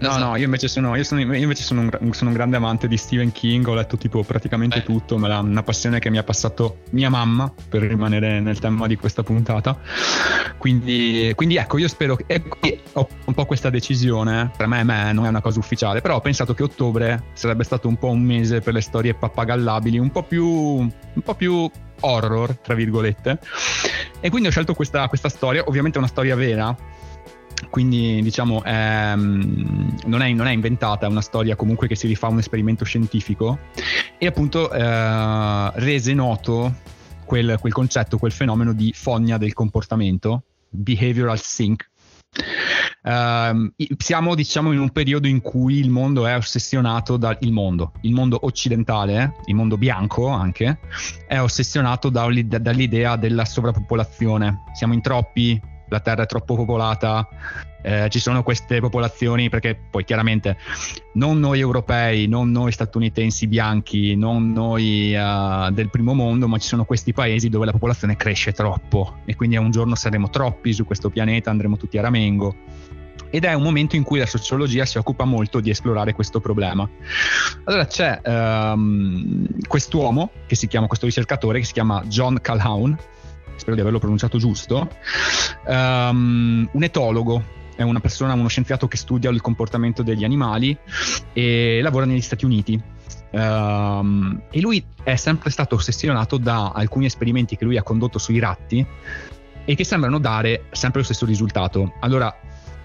No, Esatto. no, io invece, sono, io, sono, io invece sono, un, sono un grande amante di Stephen King, ho letto tipo praticamente Eh. tutto, ma la- una passione che mi ha passato mia mamma, per rimanere nel tema di questa puntata. Quindi, quindi ecco, io spero che e qui ho un po' questa decisione, per me, me non è una cosa ufficiale, però ho pensato che ottobre sarebbe stato un po' un mese per le storie pappagallabili, un po' più, un po' più horror, tra virgolette. E quindi ho scelto questa, questa storia, ovviamente è una storia vera, quindi diciamo ehm, non, è, non è inventata, è una storia comunque che si rifà a un esperimento scientifico e appunto eh, rese noto quel, quel concetto, quel fenomeno di fogna del comportamento, behavioral sync. I- siamo diciamo in un periodo in cui il mondo è ossessionato dal mondo, il mondo occidentale, il mondo bianco anche, è ossessionato dall'ide- dall'idea della sovrappopolazione. Siamo in troppi, la terra è troppo popolata, eh, ci sono queste popolazioni perché poi chiaramente non noi europei, non noi statunitensi bianchi, non noi eh, del primo mondo, ma ci sono questi paesi dove la popolazione cresce troppo e quindi un giorno saremo troppi su questo pianeta, andremo tutti a ramengo. Ed è un momento in cui la sociologia si occupa molto di esplorare questo problema. Allora c'è ehm, quest'uomo, che si chiama, questo ricercatore, che si chiama John Calhoun, spero di averlo pronunciato giusto, ehm, un etologo, è una persona, uno scienziato che studia il comportamento degli animali e lavora negli Stati Uniti. Ehm, e lui è sempre stato ossessionato da alcuni esperimenti che lui ha condotto sui ratti e che sembrano dare sempre lo stesso risultato. Allora,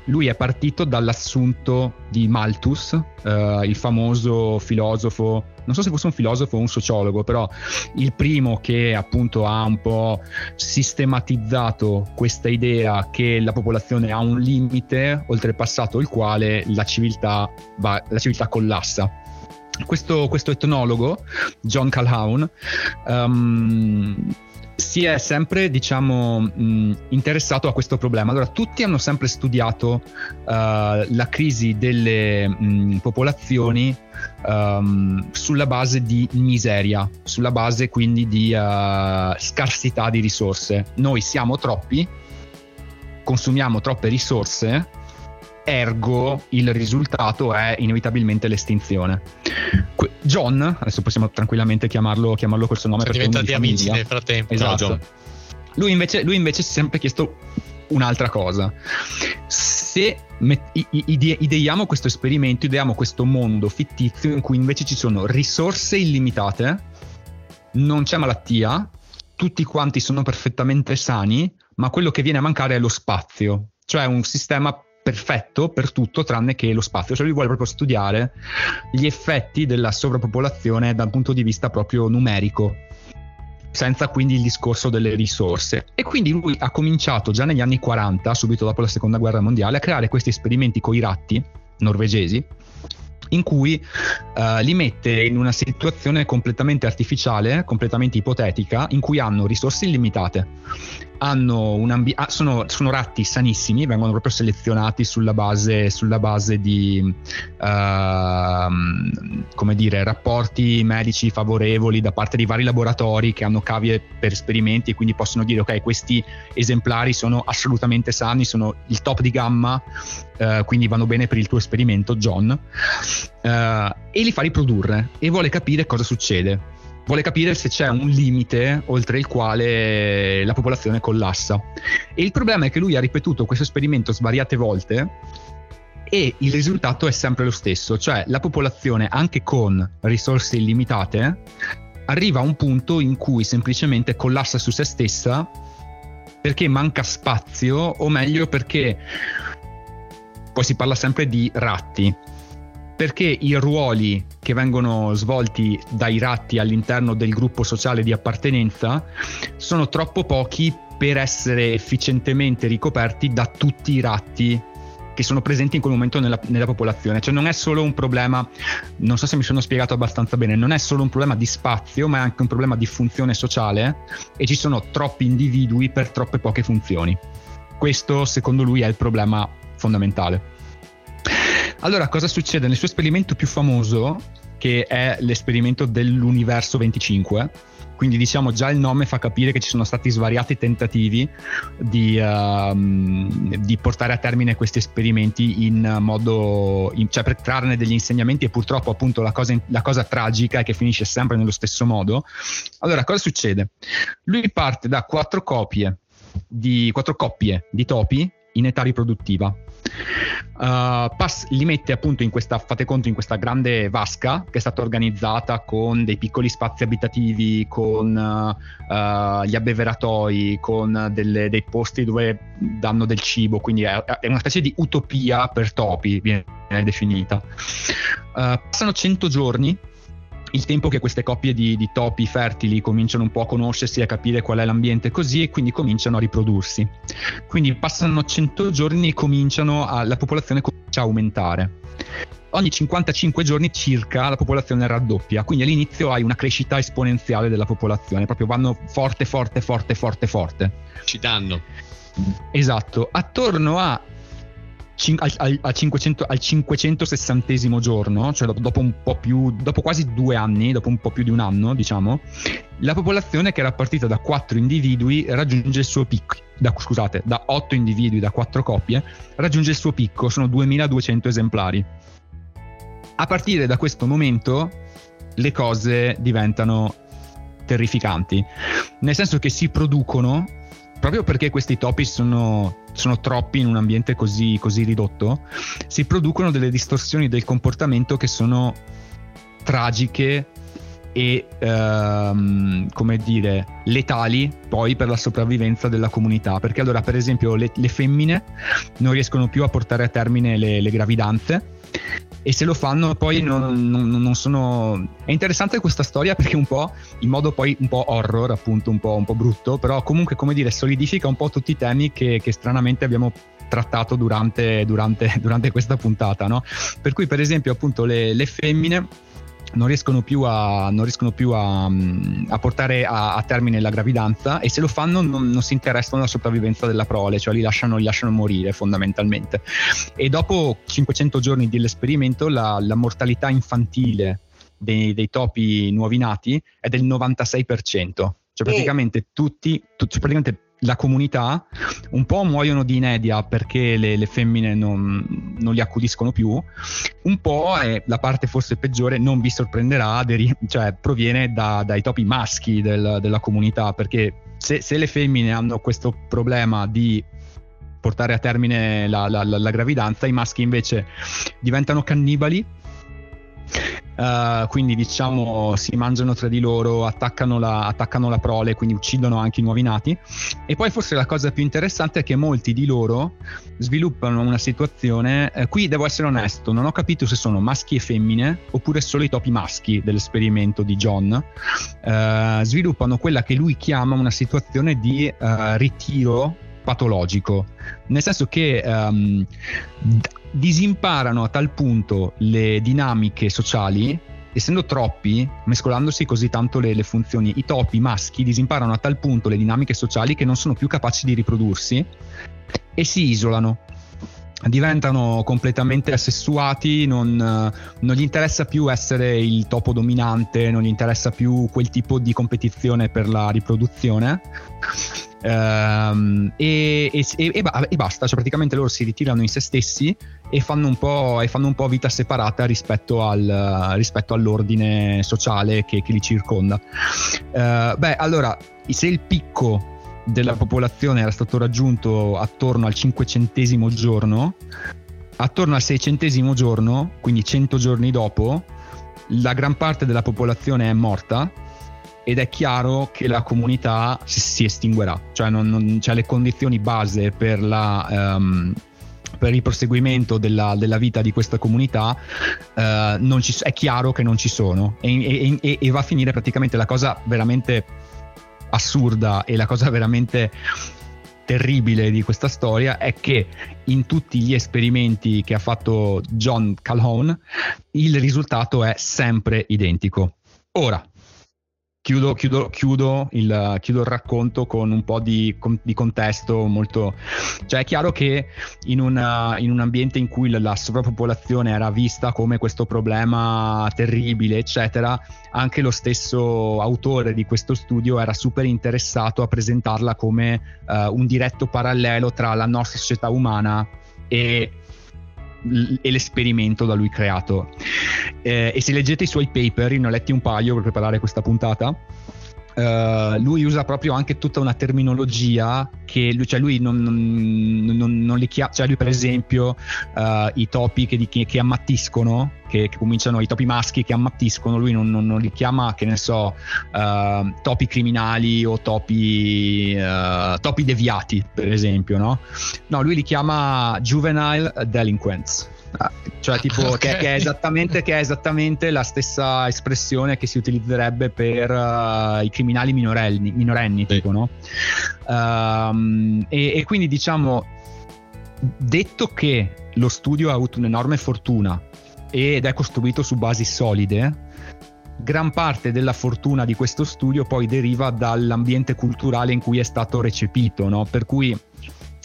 lui è partito dall'assunto di Malthus, eh, il famoso filosofo, non so se fosse un filosofo o un sociologo, però il primo che appunto ha un po' sistematizzato questa idea che la popolazione ha un limite oltrepassato il quale la civiltà, va- la civiltà collassa. Questo, questo etnologo, John Calhoun, ehm, si è sempre, diciamo, mh, interessato a questo problema. Allora, tutti hanno sempre studiato eh, la crisi delle mh, popolazioni ehm, sulla base di miseria, sulla base quindi di eh, scarsità di risorse. Noi siamo troppi, consumiamo troppe risorse, ergo il risultato è inevitabilmente l'estinzione. Que- John, adesso possiamo tranquillamente chiamarlo, chiamarlo col suo nome Sono uno diventati di amici nel frattempo. Esatto. John. Lui invece, lui invece si è sempre chiesto un'altra cosa. Se met- ide- ideiamo questo esperimento, ideiamo questo mondo fittizio in cui invece ci sono risorse illimitate, non c'è malattia, tutti quanti sono perfettamente sani, ma quello che viene a mancare è lo spazio, cioè un sistema perfetto per tutto tranne che lo spazio, cioè lui vuole proprio studiare gli effetti della sovrappopolazione dal punto di vista proprio numerico senza quindi il discorso delle risorse. E quindi lui ha cominciato già negli anni 40, subito dopo la seconda guerra mondiale, a creare questi esperimenti con i ratti norvegesi in cui eh, li mette in una situazione completamente artificiale, completamente ipotetica, in cui hanno risorse illimitate, ambi- ah, sono, sono ratti sanissimi, vengono proprio selezionati sulla base, sulla base di come dire, rapporti medici favorevoli da parte di vari laboratori che hanno cavie per esperimenti e quindi possono dire ok questi esemplari sono assolutamente sani, sono il top di gamma, eh, quindi vanno bene per il tuo esperimento John, eh, e li fa riprodurre e vuole capire cosa succede. Vuole capire se c'è un limite oltre il quale la popolazione collassa. E il problema è che lui ha ripetuto questo esperimento svariate volte e il risultato è sempre lo stesso, cioè la popolazione anche con risorse illimitate arriva a un punto in cui semplicemente collassa su se stessa perché manca spazio o meglio perché poi si parla sempre di ratti perché i ruoli che vengono svolti dai ratti all'interno del gruppo sociale di appartenenza sono troppo pochi per essere efficientemente ricoperti da tutti i ratti che sono presenti in quel momento nella, nella, popolazione. Cioè non è solo un problema, non so se mi sono spiegato abbastanza bene, non è solo un problema di spazio, ma è anche un problema di funzione sociale e ci sono troppi individui per troppe poche funzioni. Questo secondo lui è il problema fondamentale. Allora, cosa succede? Nel suo esperimento più famoso, che è l'esperimento dell'universo 25, quindi diciamo già il nome fa capire che ci sono stati svariati tentativi di, uh, di portare a termine questi esperimenti in modo, in, cioè per trarne degli insegnamenti e purtroppo appunto la cosa, la cosa tragica è che finisce sempre nello stesso modo. Allora cosa succede? Lui parte da quattro copie di quattro coppie di topi in età riproduttiva. Uh, pass, li mette appunto in questa, fate conto, in questa grande vasca che è stata organizzata con dei piccoli spazi abitativi, con uh, gli abbeveratoi, con delle, dei posti dove danno del cibo, quindi è, è, una specie di utopia per topi, viene definita. Uh, passano 100 giorni il tempo che queste coppie di, di, topi fertili cominciano un po' a conoscersi, a capire qual è l'ambiente così e quindi cominciano a riprodursi. Quindi passano 100 giorni e cominciano a, la popolazione comincia a aumentare. Ogni 55 giorni circa la popolazione raddoppia, quindi all'inizio hai una crescita esponenziale della popolazione, proprio vanno forte, forte, forte, forte, forte. Ci danno. Esatto, attorno a al, al, al, 500, al 560 giorno, cioè dopo un po' più, dopo quasi due anni, dopo un po' più di un anno, diciamo, la popolazione che era partita da 4 individui raggiunge il suo picco. Da, scusate, da 8 individui, da 4 coppie, raggiunge il suo picco, sono 2200 esemplari. A partire da questo momento le cose diventano terrificanti, nel senso che si producono proprio perché questi topi sono, sono troppi in un ambiente così, così ridotto, si producono delle distorsioni del comportamento che sono tragiche e ehm, come dire letali poi per la sopravvivenza della comunità. Perché allora per esempio le, le femmine non riescono più a portare a termine le, le gravidanze e se lo fanno poi non, non, non, sono... È interessante questa storia perché un po' in modo poi un po' horror, appunto un po', un po brutto, però comunque come dire solidifica un po' tutti i temi che, che stranamente abbiamo trattato durante, durante, durante questa puntata, no? Per cui per esempio appunto le, le femmine non riescono più a, riescono più a, mm, a portare a, a, termine la gravidanza e se lo fanno non, non, si interessano alla sopravvivenza della prole, cioè li lasciano, li lasciano morire fondamentalmente. E dopo 500 giorni dell'esperimento la, la mortalità infantile dei, dei, topi nuovi nati è del 96%. Cioè praticamente tutti, tutti cioè praticamente la comunità un po' muoiono di inedia perché le, le femmine non, non, li accudiscono più, un po' è la parte forse peggiore, non vi sorprenderà, deri- cioè proviene da, dai topi maschi del, della comunità perché se, se, le femmine hanno questo problema di portare a termine la, la, la, la gravidanza, i maschi invece diventano cannibali Uh, quindi diciamo si mangiano tra di loro, attaccano la, attaccano la, prole, quindi uccidono anche i nuovi nati. E poi forse la cosa più interessante è che molti di loro sviluppano una situazione, eh, qui devo essere onesto, non ho capito se sono maschi e femmine oppure solo i topi maschi dell'esperimento di John, uh, sviluppano quella che lui chiama una situazione di uh, ritiro patologico, nel senso che um, disimparano a tal punto le dinamiche sociali essendo troppi, mescolandosi così tanto le, le, funzioni, i topi maschi disimparano a tal punto le dinamiche sociali che non sono più capaci di riprodursi e si isolano. Diventano completamente assessuati, non, non gli interessa più essere il topo dominante, non gli interessa più quel tipo di competizione per la riproduzione Ehm, e, e, e, e, basta, cioè praticamente loro si ritirano in se stessi e fanno un po', fanno un po vita separata rispetto, al, rispetto all'ordine sociale che, che li circonda. Uh, beh, allora, se il picco della popolazione era stato raggiunto attorno al cinquecentesimo giorno, attorno al seicentesimo giorno, quindi 100 giorni dopo, la gran parte della popolazione è morta ed è chiaro che la comunità si, estinguerà, cioè non, non c'è le condizioni base per la... Um, per il proseguimento della, della, vita di questa comunità uh, ci, è chiaro che non ci sono e, e, e, va a finire praticamente la cosa veramente assurda e la cosa veramente terribile di questa storia è che in tutti gli esperimenti che ha fatto John Calhoun il risultato è sempre identico. Ora, chiudo, chiudo, chiudo, il, chiudo, il, racconto con un po' di, di, contesto molto... Cioè è chiaro che in, una, in, un ambiente in cui la sovrappopolazione era vista come questo problema terribile, eccetera, anche lo stesso autore di questo studio era super interessato a presentarla come uh, un diretto parallelo tra la nostra società umana e e l'esperimento da lui creato. Eh, e se leggete i suoi paper, ne ho letti un paio per preparare questa puntata, Uh, lui usa proprio anche tutta una terminologia che lui, cioè lui non, non, non, non li chiama, cioè lui per esempio uh, i topi che, che, che ammattiscono, che, che, cominciano, i topi maschi che ammattiscono, lui non, li chiama, che ne so, uh, topi criminali o topi, topi deviati per esempio, no? No, lui li chiama juvenile delinquents. Cioè tipo okay. che, che, è che, è esattamente, la stessa espressione che si utilizzerebbe per uh, i criminali minorenni, minorenni sì. tipo, no? Um, e, e quindi diciamo, detto che lo studio ha avuto un'enorme fortuna ed è costruito su basi solide, gran parte della fortuna di questo studio poi deriva dall'ambiente culturale in cui è stato recepito, no? per cui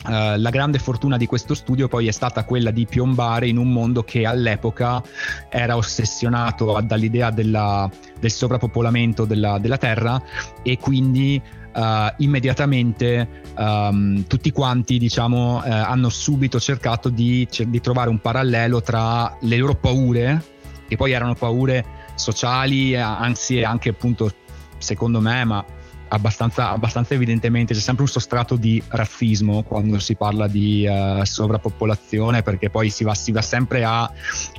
Uh, la grande fortuna di questo studio poi è stata quella di piombare in un mondo che all'epoca era ossessionato dall'idea della, del sovrappopolamento della, della, Terra e quindi uh, immediatamente um, tutti quanti diciamo, uh, hanno subito cercato di, di trovare un parallelo tra le loro paure, che poi erano paure sociali, anzi anche appunto secondo me, ma abbastanza, abbastanza, evidentemente c'è sempre un sostrato di razzismo quando si parla di uh, sovrappopolazione perché poi si va, si va sempre a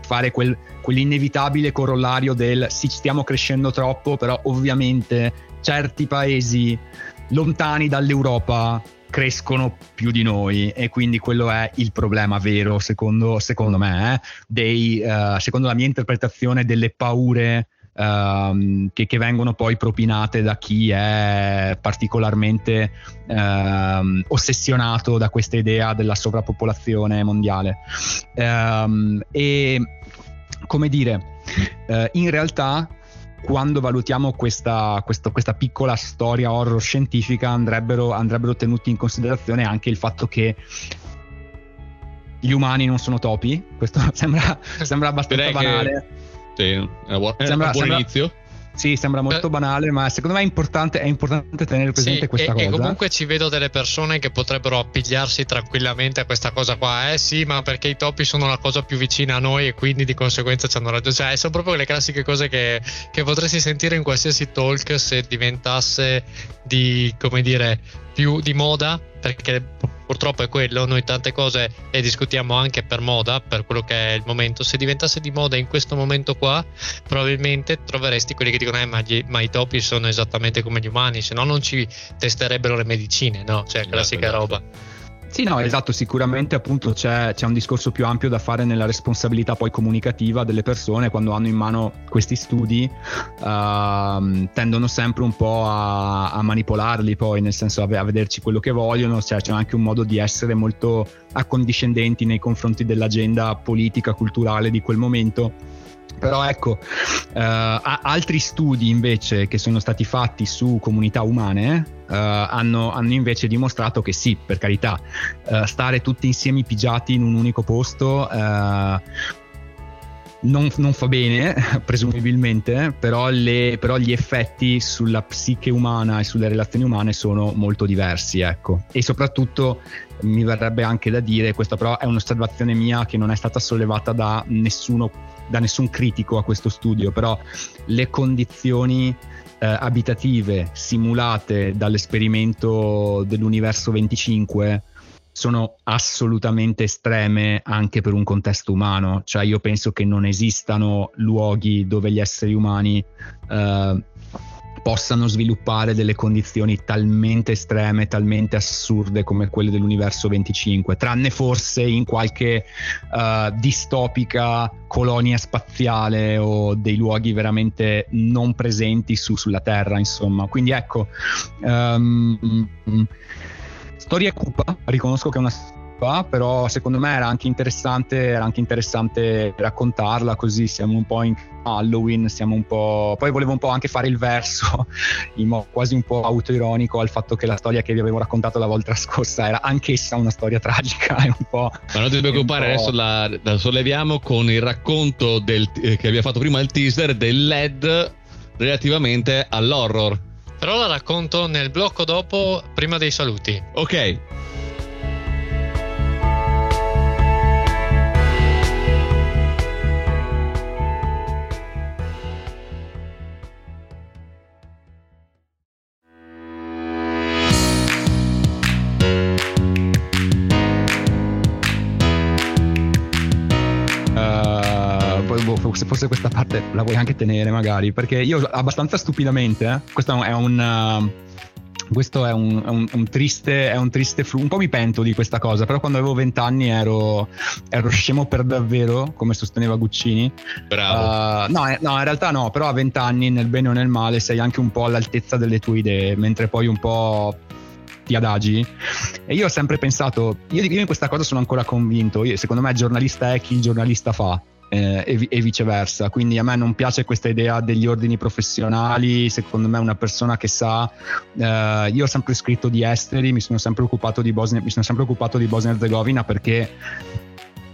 fare quel, quell'inevitabile corollario del sì stiamo crescendo troppo però ovviamente certi paesi lontani dall'Europa crescono più di noi e quindi quello è il problema vero secondo, secondo me, eh? Dei, uh, secondo la mia interpretazione delle paure ehm, che, che, vengono poi propinate da chi è particolarmente ehm, ossessionato da questa idea della sovrappopolazione mondiale. Ehm, e come dire, eh, in realtà quando valutiamo questa, questa, questa, piccola storia horror scientifica andrebbero, andrebbero, tenuti in considerazione anche il fatto che gli umani non sono topi, questo sembra, sembra abbastanza Direi banale. Che sì, è, sembra, un buon sembra, inizio. Sì, sembra molto Beh, banale, ma secondo me è importante, è importante tenere presente sì, questa e, cosa. E comunque ci vedo delle persone che potrebbero appigliarsi tranquillamente a questa cosa qua. Eh sì, ma perché i topi sono la cosa più vicina a noi e quindi di conseguenza ci hanno ragione. Cioè, sono proprio le classiche cose che, che potresti sentire in qualsiasi talk se diventasse di, come dire, più di moda, perché purtroppo è quello, noi tante cose le discutiamo anche per moda, per quello che è il momento. Se diventasse di moda in questo momento qua, probabilmente troveresti quelli che dicono eh, ma, gli, ma i topi sono esattamente come gli umani, se no non ci testerebbero le medicine, no? Cioè, classica esatto, roba. Sì, no, esatto, sicuramente appunto c'è, c'è, un discorso più ampio da fare nella responsabilità poi comunicativa delle persone quando hanno in mano questi studi, uh, tendono sempre un po' a, a, manipolarli poi, nel senso a, a vederci quello che vogliono, cioè, c'è anche un modo di essere molto accondiscendenti nei confronti dell'agenda politica, culturale di quel momento però ecco, uh, altri studi invece che sono stati fatti su comunità umane uh, hanno, hanno, invece dimostrato che sì, per carità, uh, stare tutti insieme pigiati in un unico posto non, non, fa bene, presumibilmente, però, le, però, gli effetti sulla psiche umana e sulle relazioni umane sono molto diversi, ecco. E soprattutto mi verrebbe anche da dire, questa però è un'osservazione mia che non è stata sollevata da nessuno, da nessun critico a questo studio, però le condizioni eh, abitative simulate dall'esperimento dell'universo 25 sono assolutamente estreme anche per un contesto umano, cioè io penso che non esistano luoghi dove gli esseri umani eh, possano sviluppare delle condizioni talmente estreme, talmente assurde come quelle dell'universo 25, tranne forse in qualche uh, distopica colonia spaziale o dei luoghi veramente non presenti su, sulla Terra, insomma. Quindi ecco, um, storia cupa, riconosco che è una colpa, però secondo me era anche interessante, era anche interessante raccontarla così, siamo un po' in Halloween, siamo un po'... Poi volevo un po' anche fare il verso, in modo quasi un po' autoironico al fatto che la storia che vi avevo raccontato la volta scorsa era anch'essa una storia tragica e un po'... Ma non ti preoccupare, adesso la, la, solleviamo con il racconto del, eh, che abbiamo fatto prima il teaser del LED relativamente all'horror. Però la racconto nel blocco dopo, prima dei saluti. Ok. Parte la vuoi anche tenere magari, perché io abbastanza stupidamente, eh, questo è un... Uh, questo è un, un, un, triste, è un triste flu. Un po' mi pento di questa cosa, però quando avevo vent'anni ero, ero scemo per davvero, come sosteneva Guccini. Bravo. Uh, no, eh, no, in realtà no, però a vent'anni, nel bene o nel male, sei anche un po' all'altezza delle tue idee, mentre poi un po' ti adagi. E io ho sempre pensato, io, io in questa cosa sono ancora convinto, io, secondo me il giornalista è chi il giornalista fa eh, e, e, viceversa. Quindi a me non piace questa idea degli ordini professionali, secondo me una persona che sa, eh, io ho sempre scritto di esteri, mi sono sempre occupato di Bosnia, mi sono sempre occupato di Bosnia Herzegovina perché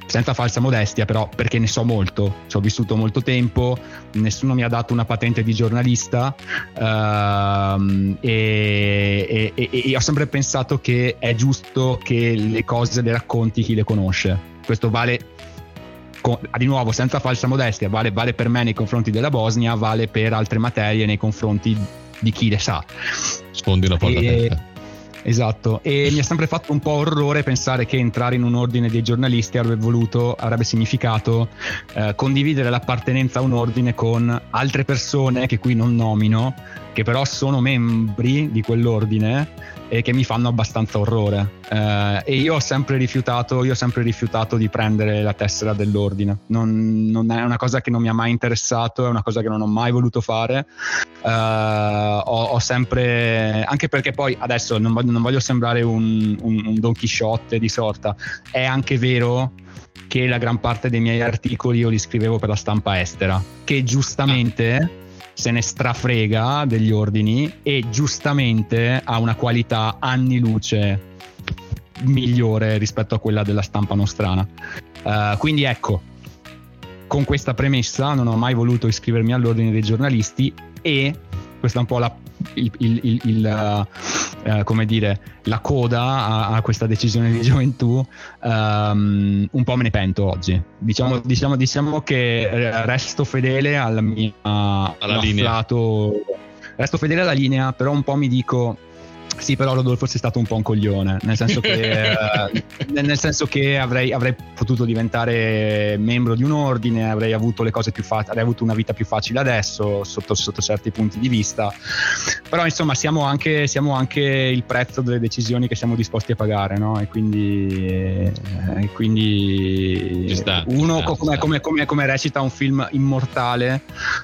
senza falsa modestia, però perché ne so molto, ci ho vissuto molto tempo, nessuno mi ha dato una patente di giornalista ehm, e, e, e, ho sempre pensato che è giusto che le cose le racconti chi le conosce. Questo vale di nuovo senza falsa modestia, vale, vale per me nei confronti della Bosnia, vale per altre materie nei confronti di chi le sa. Sfondi la porta e, Esatto, e mi ha sempre fatto un po' orrore pensare che entrare in un ordine dei giornalisti avrebbe voluto, avrebbe significato eh, condividere l'appartenenza a un ordine con altre persone che qui non nomino, che però sono membri di quell'ordine e che mi fanno abbastanza orrore. Eh, e io ho sempre rifiutato, io ho sempre rifiutato di prendere la tessera dell'ordine. Non, non, è una cosa che non mi ha mai interessato, è una cosa che non ho mai voluto fare. Eh, ho, ho, sempre, anche perché poi adesso non voglio, non voglio sembrare un, un, un Don Chisciotte di sorta, è anche vero che la gran parte dei miei articoli io li scrivevo per la stampa estera, che giustamente se ne strafrega degli ordini e giustamente ha una qualità anni luce migliore rispetto a quella della stampa nostrana. Uh, quindi ecco, con questa premessa non ho mai voluto iscrivermi all'ordine dei giornalisti e questa è un po' la, il, il, il, uh, come dire, la coda a, a, questa decisione di gioventù, um, un po' me ne pento oggi. Diciamo, diciamo, diciamo che resto fedele alla mia alla linea. resto fedele alla linea, però un po' mi dico sì, però Rodolfo è stato un po' un coglione, nel senso che, eh, nel senso che avrei, avrei, potuto diventare membro di un ordine, avrei avuto le cose più facili, avrei avuto una vita più facile adesso sotto, sotto certi punti di vista. Però insomma siamo anche, siamo anche, il prezzo delle decisioni che siamo disposti a pagare, no? E quindi, eh, quindi sta, uno sta, come, come, come, come, recita un film immortale,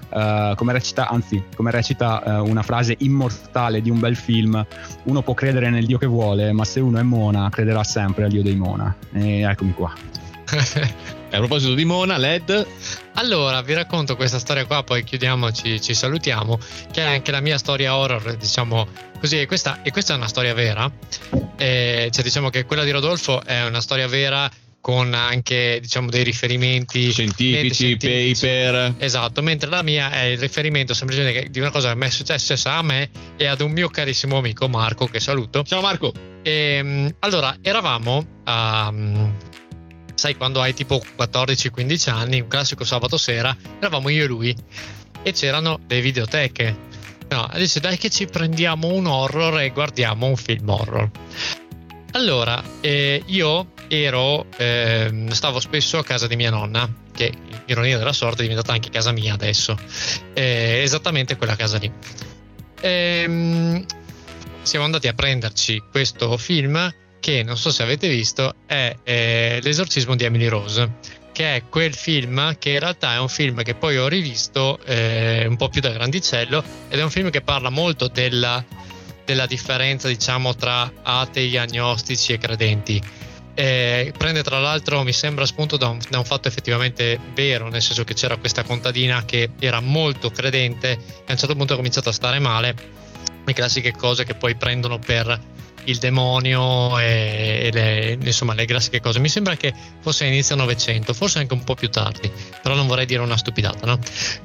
uh, come recita, anzi, come recita uh, una frase immortale di un bel film uno può credere nel Dio che vuole, ma se uno è Mona, crederà sempre al Dio dei Mona. E eccomi qua. a proposito di Mona, LED. Allora, vi racconto questa storia qua, poi chiudiamo, ci, salutiamo, che è anche la mia storia horror, diciamo così, e questa, e questa è una storia vera. E, cioè, diciamo che quella di Rodolfo è una storia vera con anche diciamo dei riferimenti scientifici, scientifici, paper. Esatto, mentre la mia è il riferimento semplicemente di una cosa che mi è successa a me e ad un mio carissimo amico Marco, che saluto. Ciao Marco. E, ehm, allora, eravamo a... Um, sai quando hai tipo 14-15 anni, un classico sabato sera, eravamo io e lui e c'erano le videoteche. No, dice dai che ci prendiamo un horror e guardiamo un film horror. Allora, eh, io ero, eh, stavo spesso a casa di mia nonna, che ironia della sorte è diventata anche casa mia adesso, eh, esattamente quella casa lì. Ehm, siamo andati a prenderci questo film che non so se avete visto è eh, L'esorcismo di Emily Rose che è quel film che in realtà è un film che poi ho rivisto eh, un po' più da grandicello ed è un film che parla molto della, della differenza diciamo tra atei, agnostici e credenti eh, prende tra l'altro, mi sembra spunto da un, da un, fatto effettivamente vero, nel senso che c'era questa contadina che era molto credente e a un certo punto ha cominciato a stare male, le classiche cose che poi prendono per il demonio e, e le, insomma le classiche cose. Mi sembra che fosse inizio Novecento, forse anche un po' più tardi, però non vorrei dire una stupidata, no?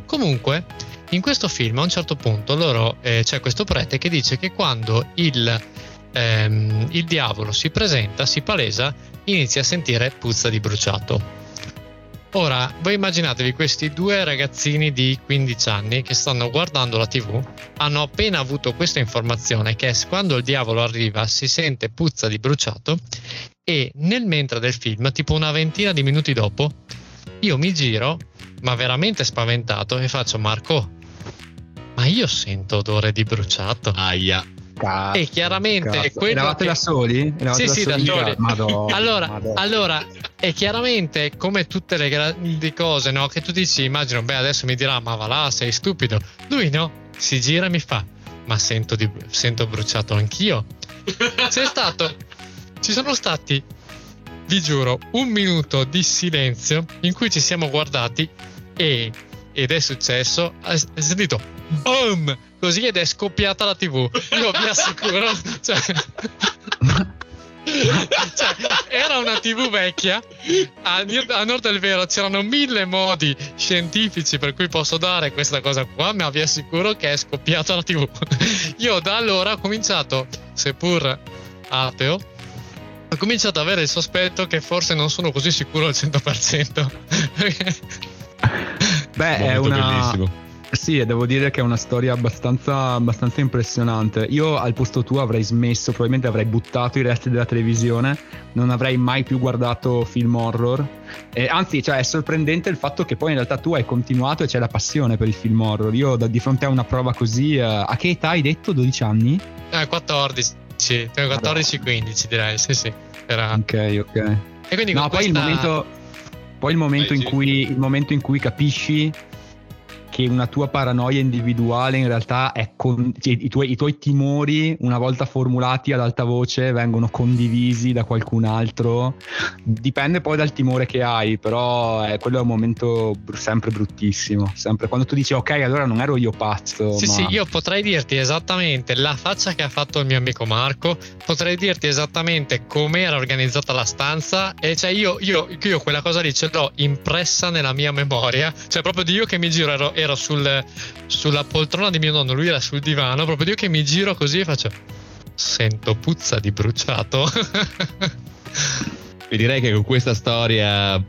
Comunque, in questo film a un certo punto loro, eh, c'è questo prete che dice che quando il ehm, il diavolo si presenta, si palesa, inizia a sentire puzza di bruciato. Ora, voi immaginatevi questi due ragazzini di 15 anni che stanno guardando la TV, hanno appena avuto questa informazione che quando il diavolo arriva si sente puzza di bruciato e nel mentre del film, tipo una ventina di minuti dopo, io mi giro, ma veramente spaventato, e faccio Marco, ma io sento odore di bruciato. Aia. Cazzo, e chiaramente cazzo. Eravate che... da soli? Eravate sì, da sì, soli? da soli. Madonna, allora, Madonna. allora, e chiaramente come tutte le grandi cose, no? Che tu dici, immagino, beh, adesso mi dirà, ma va là, sei stupido. Lui no, si gira e mi fa, ma sento, di, sento bruciato anch'io. C'è stato, ci sono stati, vi giuro, un minuto di silenzio in cui ci siamo guardati e ed è successo, hai sentito boom così ed è scoppiata la tv. Io vi assicuro, cioè, cioè, era una tv vecchia a, a nord del vero c'erano mille modi scientifici per cui posso dare questa cosa qua ma vi assicuro che è scoppiata la tv io da allora ho cominciato seppur ateo ho cominciato ad avere il sospetto che forse non sono così sicuro al 100% Beh, è una... Bellissimo. Sì, devo dire che è una storia abbastanza, abbastanza, impressionante. Io al posto tuo avrei smesso, probabilmente avrei buttato i resti della televisione, non avrei mai più guardato film horror. E, anzi, cioè, è sorprendente il fatto che poi in realtà tu hai continuato e c'è la passione per il film horror. Io da, di fronte a una prova così, eh, a che età hai detto? 12 anni? Eh, 14, 14-15 direi, sì sì. Era... Ok, ok. E quindi no, poi questa... il momento poi il momento, in cui, il momento in cui capisci che una tua paranoia individuale in realtà è con, cioè, i, tuoi, i, tuoi, timori una volta formulati ad alta voce vengono condivisi da qualcun altro. Dipende poi dal timore che hai però eh, quello è un momento br- sempre bruttissimo sempre. Quando tu dici ok allora non ero io pazzo sì ma... sì io potrei dirti esattamente la faccia che ha fatto il mio amico Marco potrei dirti esattamente come era organizzata la stanza e cioè io, io, io quella cosa lì ce l'ho impressa nella mia memoria cioè proprio di io che mi giro ero, ero ero sul, sulla poltrona di mio nonno, lui era sul divano, proprio io che mi giro così e faccio sento puzza di bruciato. E direi che con questa storia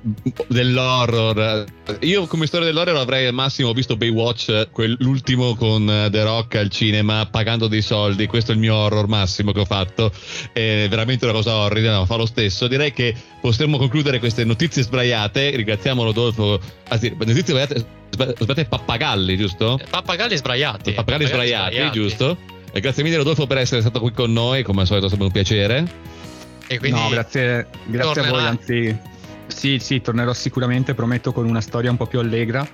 dell'horror, io come storia dell'horror avrei al massimo visto Baywatch, l'ultimo con The Rock al cinema, pagando dei soldi. Questo è il mio horror massimo che ho fatto. È veramente una cosa orrida, ma fa lo stesso. Direi che possiamo concludere queste notizie sbraiate. Ringraziamo Rodolfo. Anzi, notizie sbraiate, sbraiate pappagalli, giusto? Pappagalli sbraiati. Pappagalli, sbraiati, sbraiati, giusto? E grazie mille Rodolfo per essere stato qui con noi, come al solito è sempre un piacere. E quindi no, grazie, grazie a voi, anzi sì, sì, tornerò sicuramente, prometto con una storia un po' più allegra.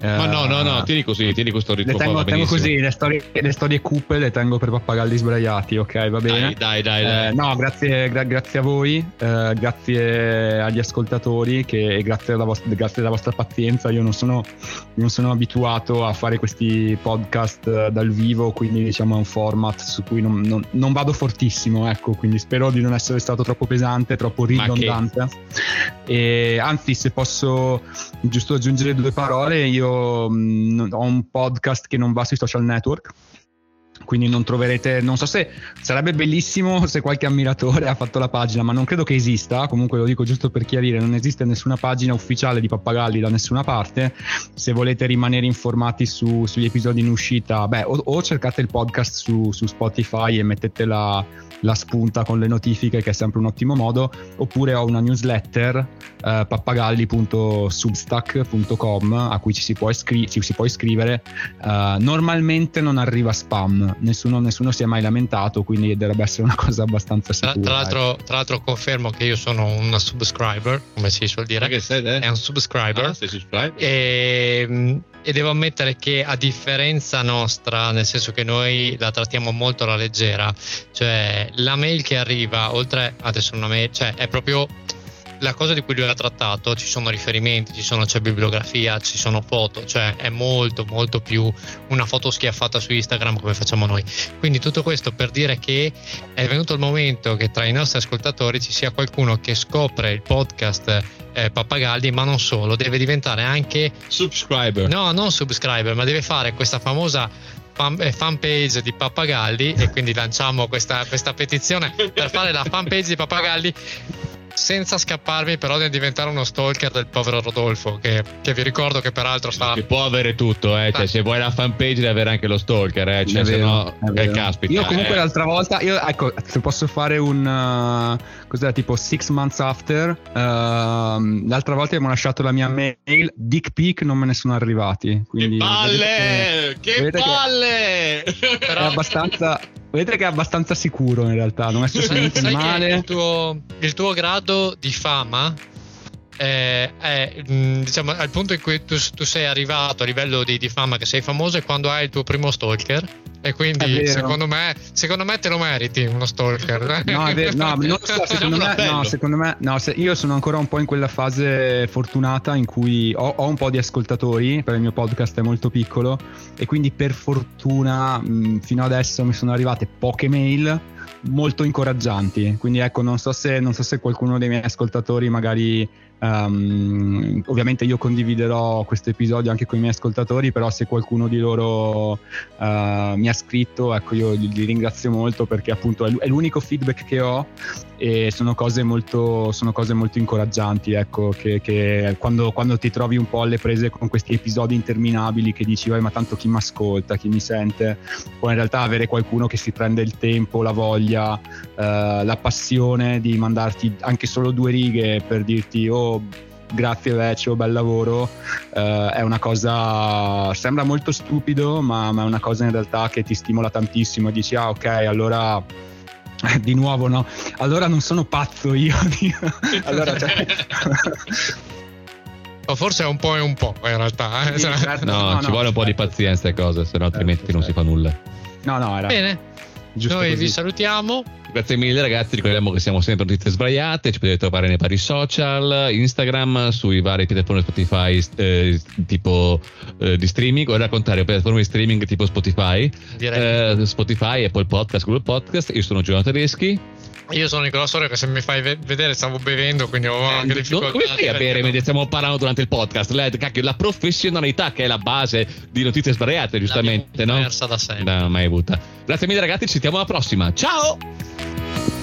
Ma no, no, no, tieni così, tieni questo ritmo. Le tengo, tengo così, le storie, le storie cupe le tengo per pappagalli sbraiati, ok, va bene? Dai, dai, dai. dai. Eh, no, grazie, gra- grazie, a voi, eh, grazie agli ascoltatori che, e grazie alla, vostra, grazie alla vostra pazienza. Io non sono, non sono abituato a fare questi podcast eh, dal vivo, quindi diciamo è un format su cui non, non, non, vado fortissimo, ecco, quindi spero di non essere stato troppo pesante, troppo ridondante. E, anzi, se posso giusto aggiungere due parole, io mh, mm, ho un podcast che non va sui social network quindi non troverete, non so se sarebbe bellissimo se qualche ammiratore ha fatto la pagina, ma non credo che esista, comunque lo dico giusto per chiarire, non esiste nessuna pagina ufficiale di Pappagalli da nessuna parte, se volete rimanere informati su, sugli episodi in uscita, beh, o, o cercate il podcast su, su Spotify e mettete la, la, spunta con le notifiche, che è sempre un ottimo modo, oppure ho una newsletter eh, pappagalli.substack.com a cui ci si può, iscri- ci si può iscrivere, uh, normalmente non arriva spam, nessuno, nessuno, si è mai lamentato, quindi dovrebbe essere una cosa abbastanza sicura. Tra, tra, l'altro, tra l'altro, confermo che io sono un subscriber, come si suol dire. Che sei, eh? È un subscriber. Ah, sei subscriber. E, e, devo ammettere che a differenza nostra, nel senso che noi la trattiamo molto alla leggera, cioè la mail che arriva, oltre ad essere una mail, cioè è proprio la cosa di cui lui ha trattato, ci sono riferimenti, ci sono, c'è bibliografia, ci sono foto, cioè è molto molto più una foto schiaffata su Instagram come facciamo noi. Quindi tutto questo per dire che è venuto il momento che tra i nostri ascoltatori ci sia qualcuno che scopre il podcast eh, Pappagalli, ma non solo, deve diventare anche subscriber. No, non subscriber, ma deve fare questa famosa fan, fanpage di Pappagalli e quindi lanciamo questa, questa petizione per fare la fanpage di Pappagalli senza scapparmi però di diventare uno stalker del povero Rodolfo che, che vi ricordo che peraltro fa che può avere tutto eh. cioè, se vuoi la fanpage devi avere anche lo stalker eh. cioè, se no eh, caspita io comunque eh. l'altra volta io, ecco se posso fare un uh, cos'era tipo six months after uh, l'altra volta abbiamo lasciato la mia mail dick pic non me ne sono arrivati quindi che palle che, che palle che è abbastanza Vedete che è abbastanza sicuro in realtà, non è successo niente di male. Il tuo, il tuo grado di fama è, è mm, diciamo, al punto in cui tu, tu, sei arrivato a livello di, di fama che sei famoso è quando hai il tuo primo stalker e quindi secondo me, secondo me te lo meriti uno stalker. No, so, secondo, me, no secondo me, no, se io sono ancora un po' in quella fase fortunata in cui ho, ho, un po' di ascoltatori, perché il mio podcast è molto piccolo e quindi per fortuna mh, fino adesso mi sono arrivate poche mail molto incoraggianti. Quindi ecco, non so se, non so se qualcuno dei miei ascoltatori magari Um, ovviamente io condividerò questo episodio anche con i miei ascoltatori, però se qualcuno di loro uh, mi ha scritto, ecco io li, li ringrazio molto perché appunto è l'unico feedback che ho e sono cose molto, sono cose molto incoraggianti, ecco, che, che quando, quando, ti trovi un po' alle prese con questi episodi interminabili che dici, ma tanto chi mi ascolta, chi mi sente, poi in realtà avere qualcuno che si prende il tempo, la voglia, uh, la passione di mandarti anche solo due righe per dirti, oh grazie Vecchio, bel lavoro, eh, è una cosa, sembra molto stupido, ma, ma, è una cosa in realtà che ti stimola tantissimo, dici ah ok, allora di nuovo no, allora non sono pazzo io, allora cioè... Forse è un po' e un po' in realtà. Eh? Sì, certo, no, no, ci vuole un po' di pazienza e cose, se no altrimenti certo, non certo. si fa nulla. No, no, era... Bene, Giusto Noi così. vi salutiamo. Grazie mille ragazzi, ricordiamo che siamo sempre notizie sbagliate, ci potete trovare nei vari social, Instagram, sui vari piattaforme Spotify eh, tipo eh, di streaming, o raccontare piattaforme di streaming tipo Spotify, eh, Spotify, Apple Podcast, Google Podcast, io sono Giovanni Tedeschi. Io sono Nicola Soria che se mi fai vedere stavo bevendo, quindi ho eh, anche difficoltà. Come fai a bere mentre stiamo parlando durante il podcast? La, cacchio, la professionalità che è la base di notizie sbagliate, giustamente, no? Persa da sempre. No, mai avuta. Grazie mille ragazzi, ci sentiamo alla prossima. Ciao!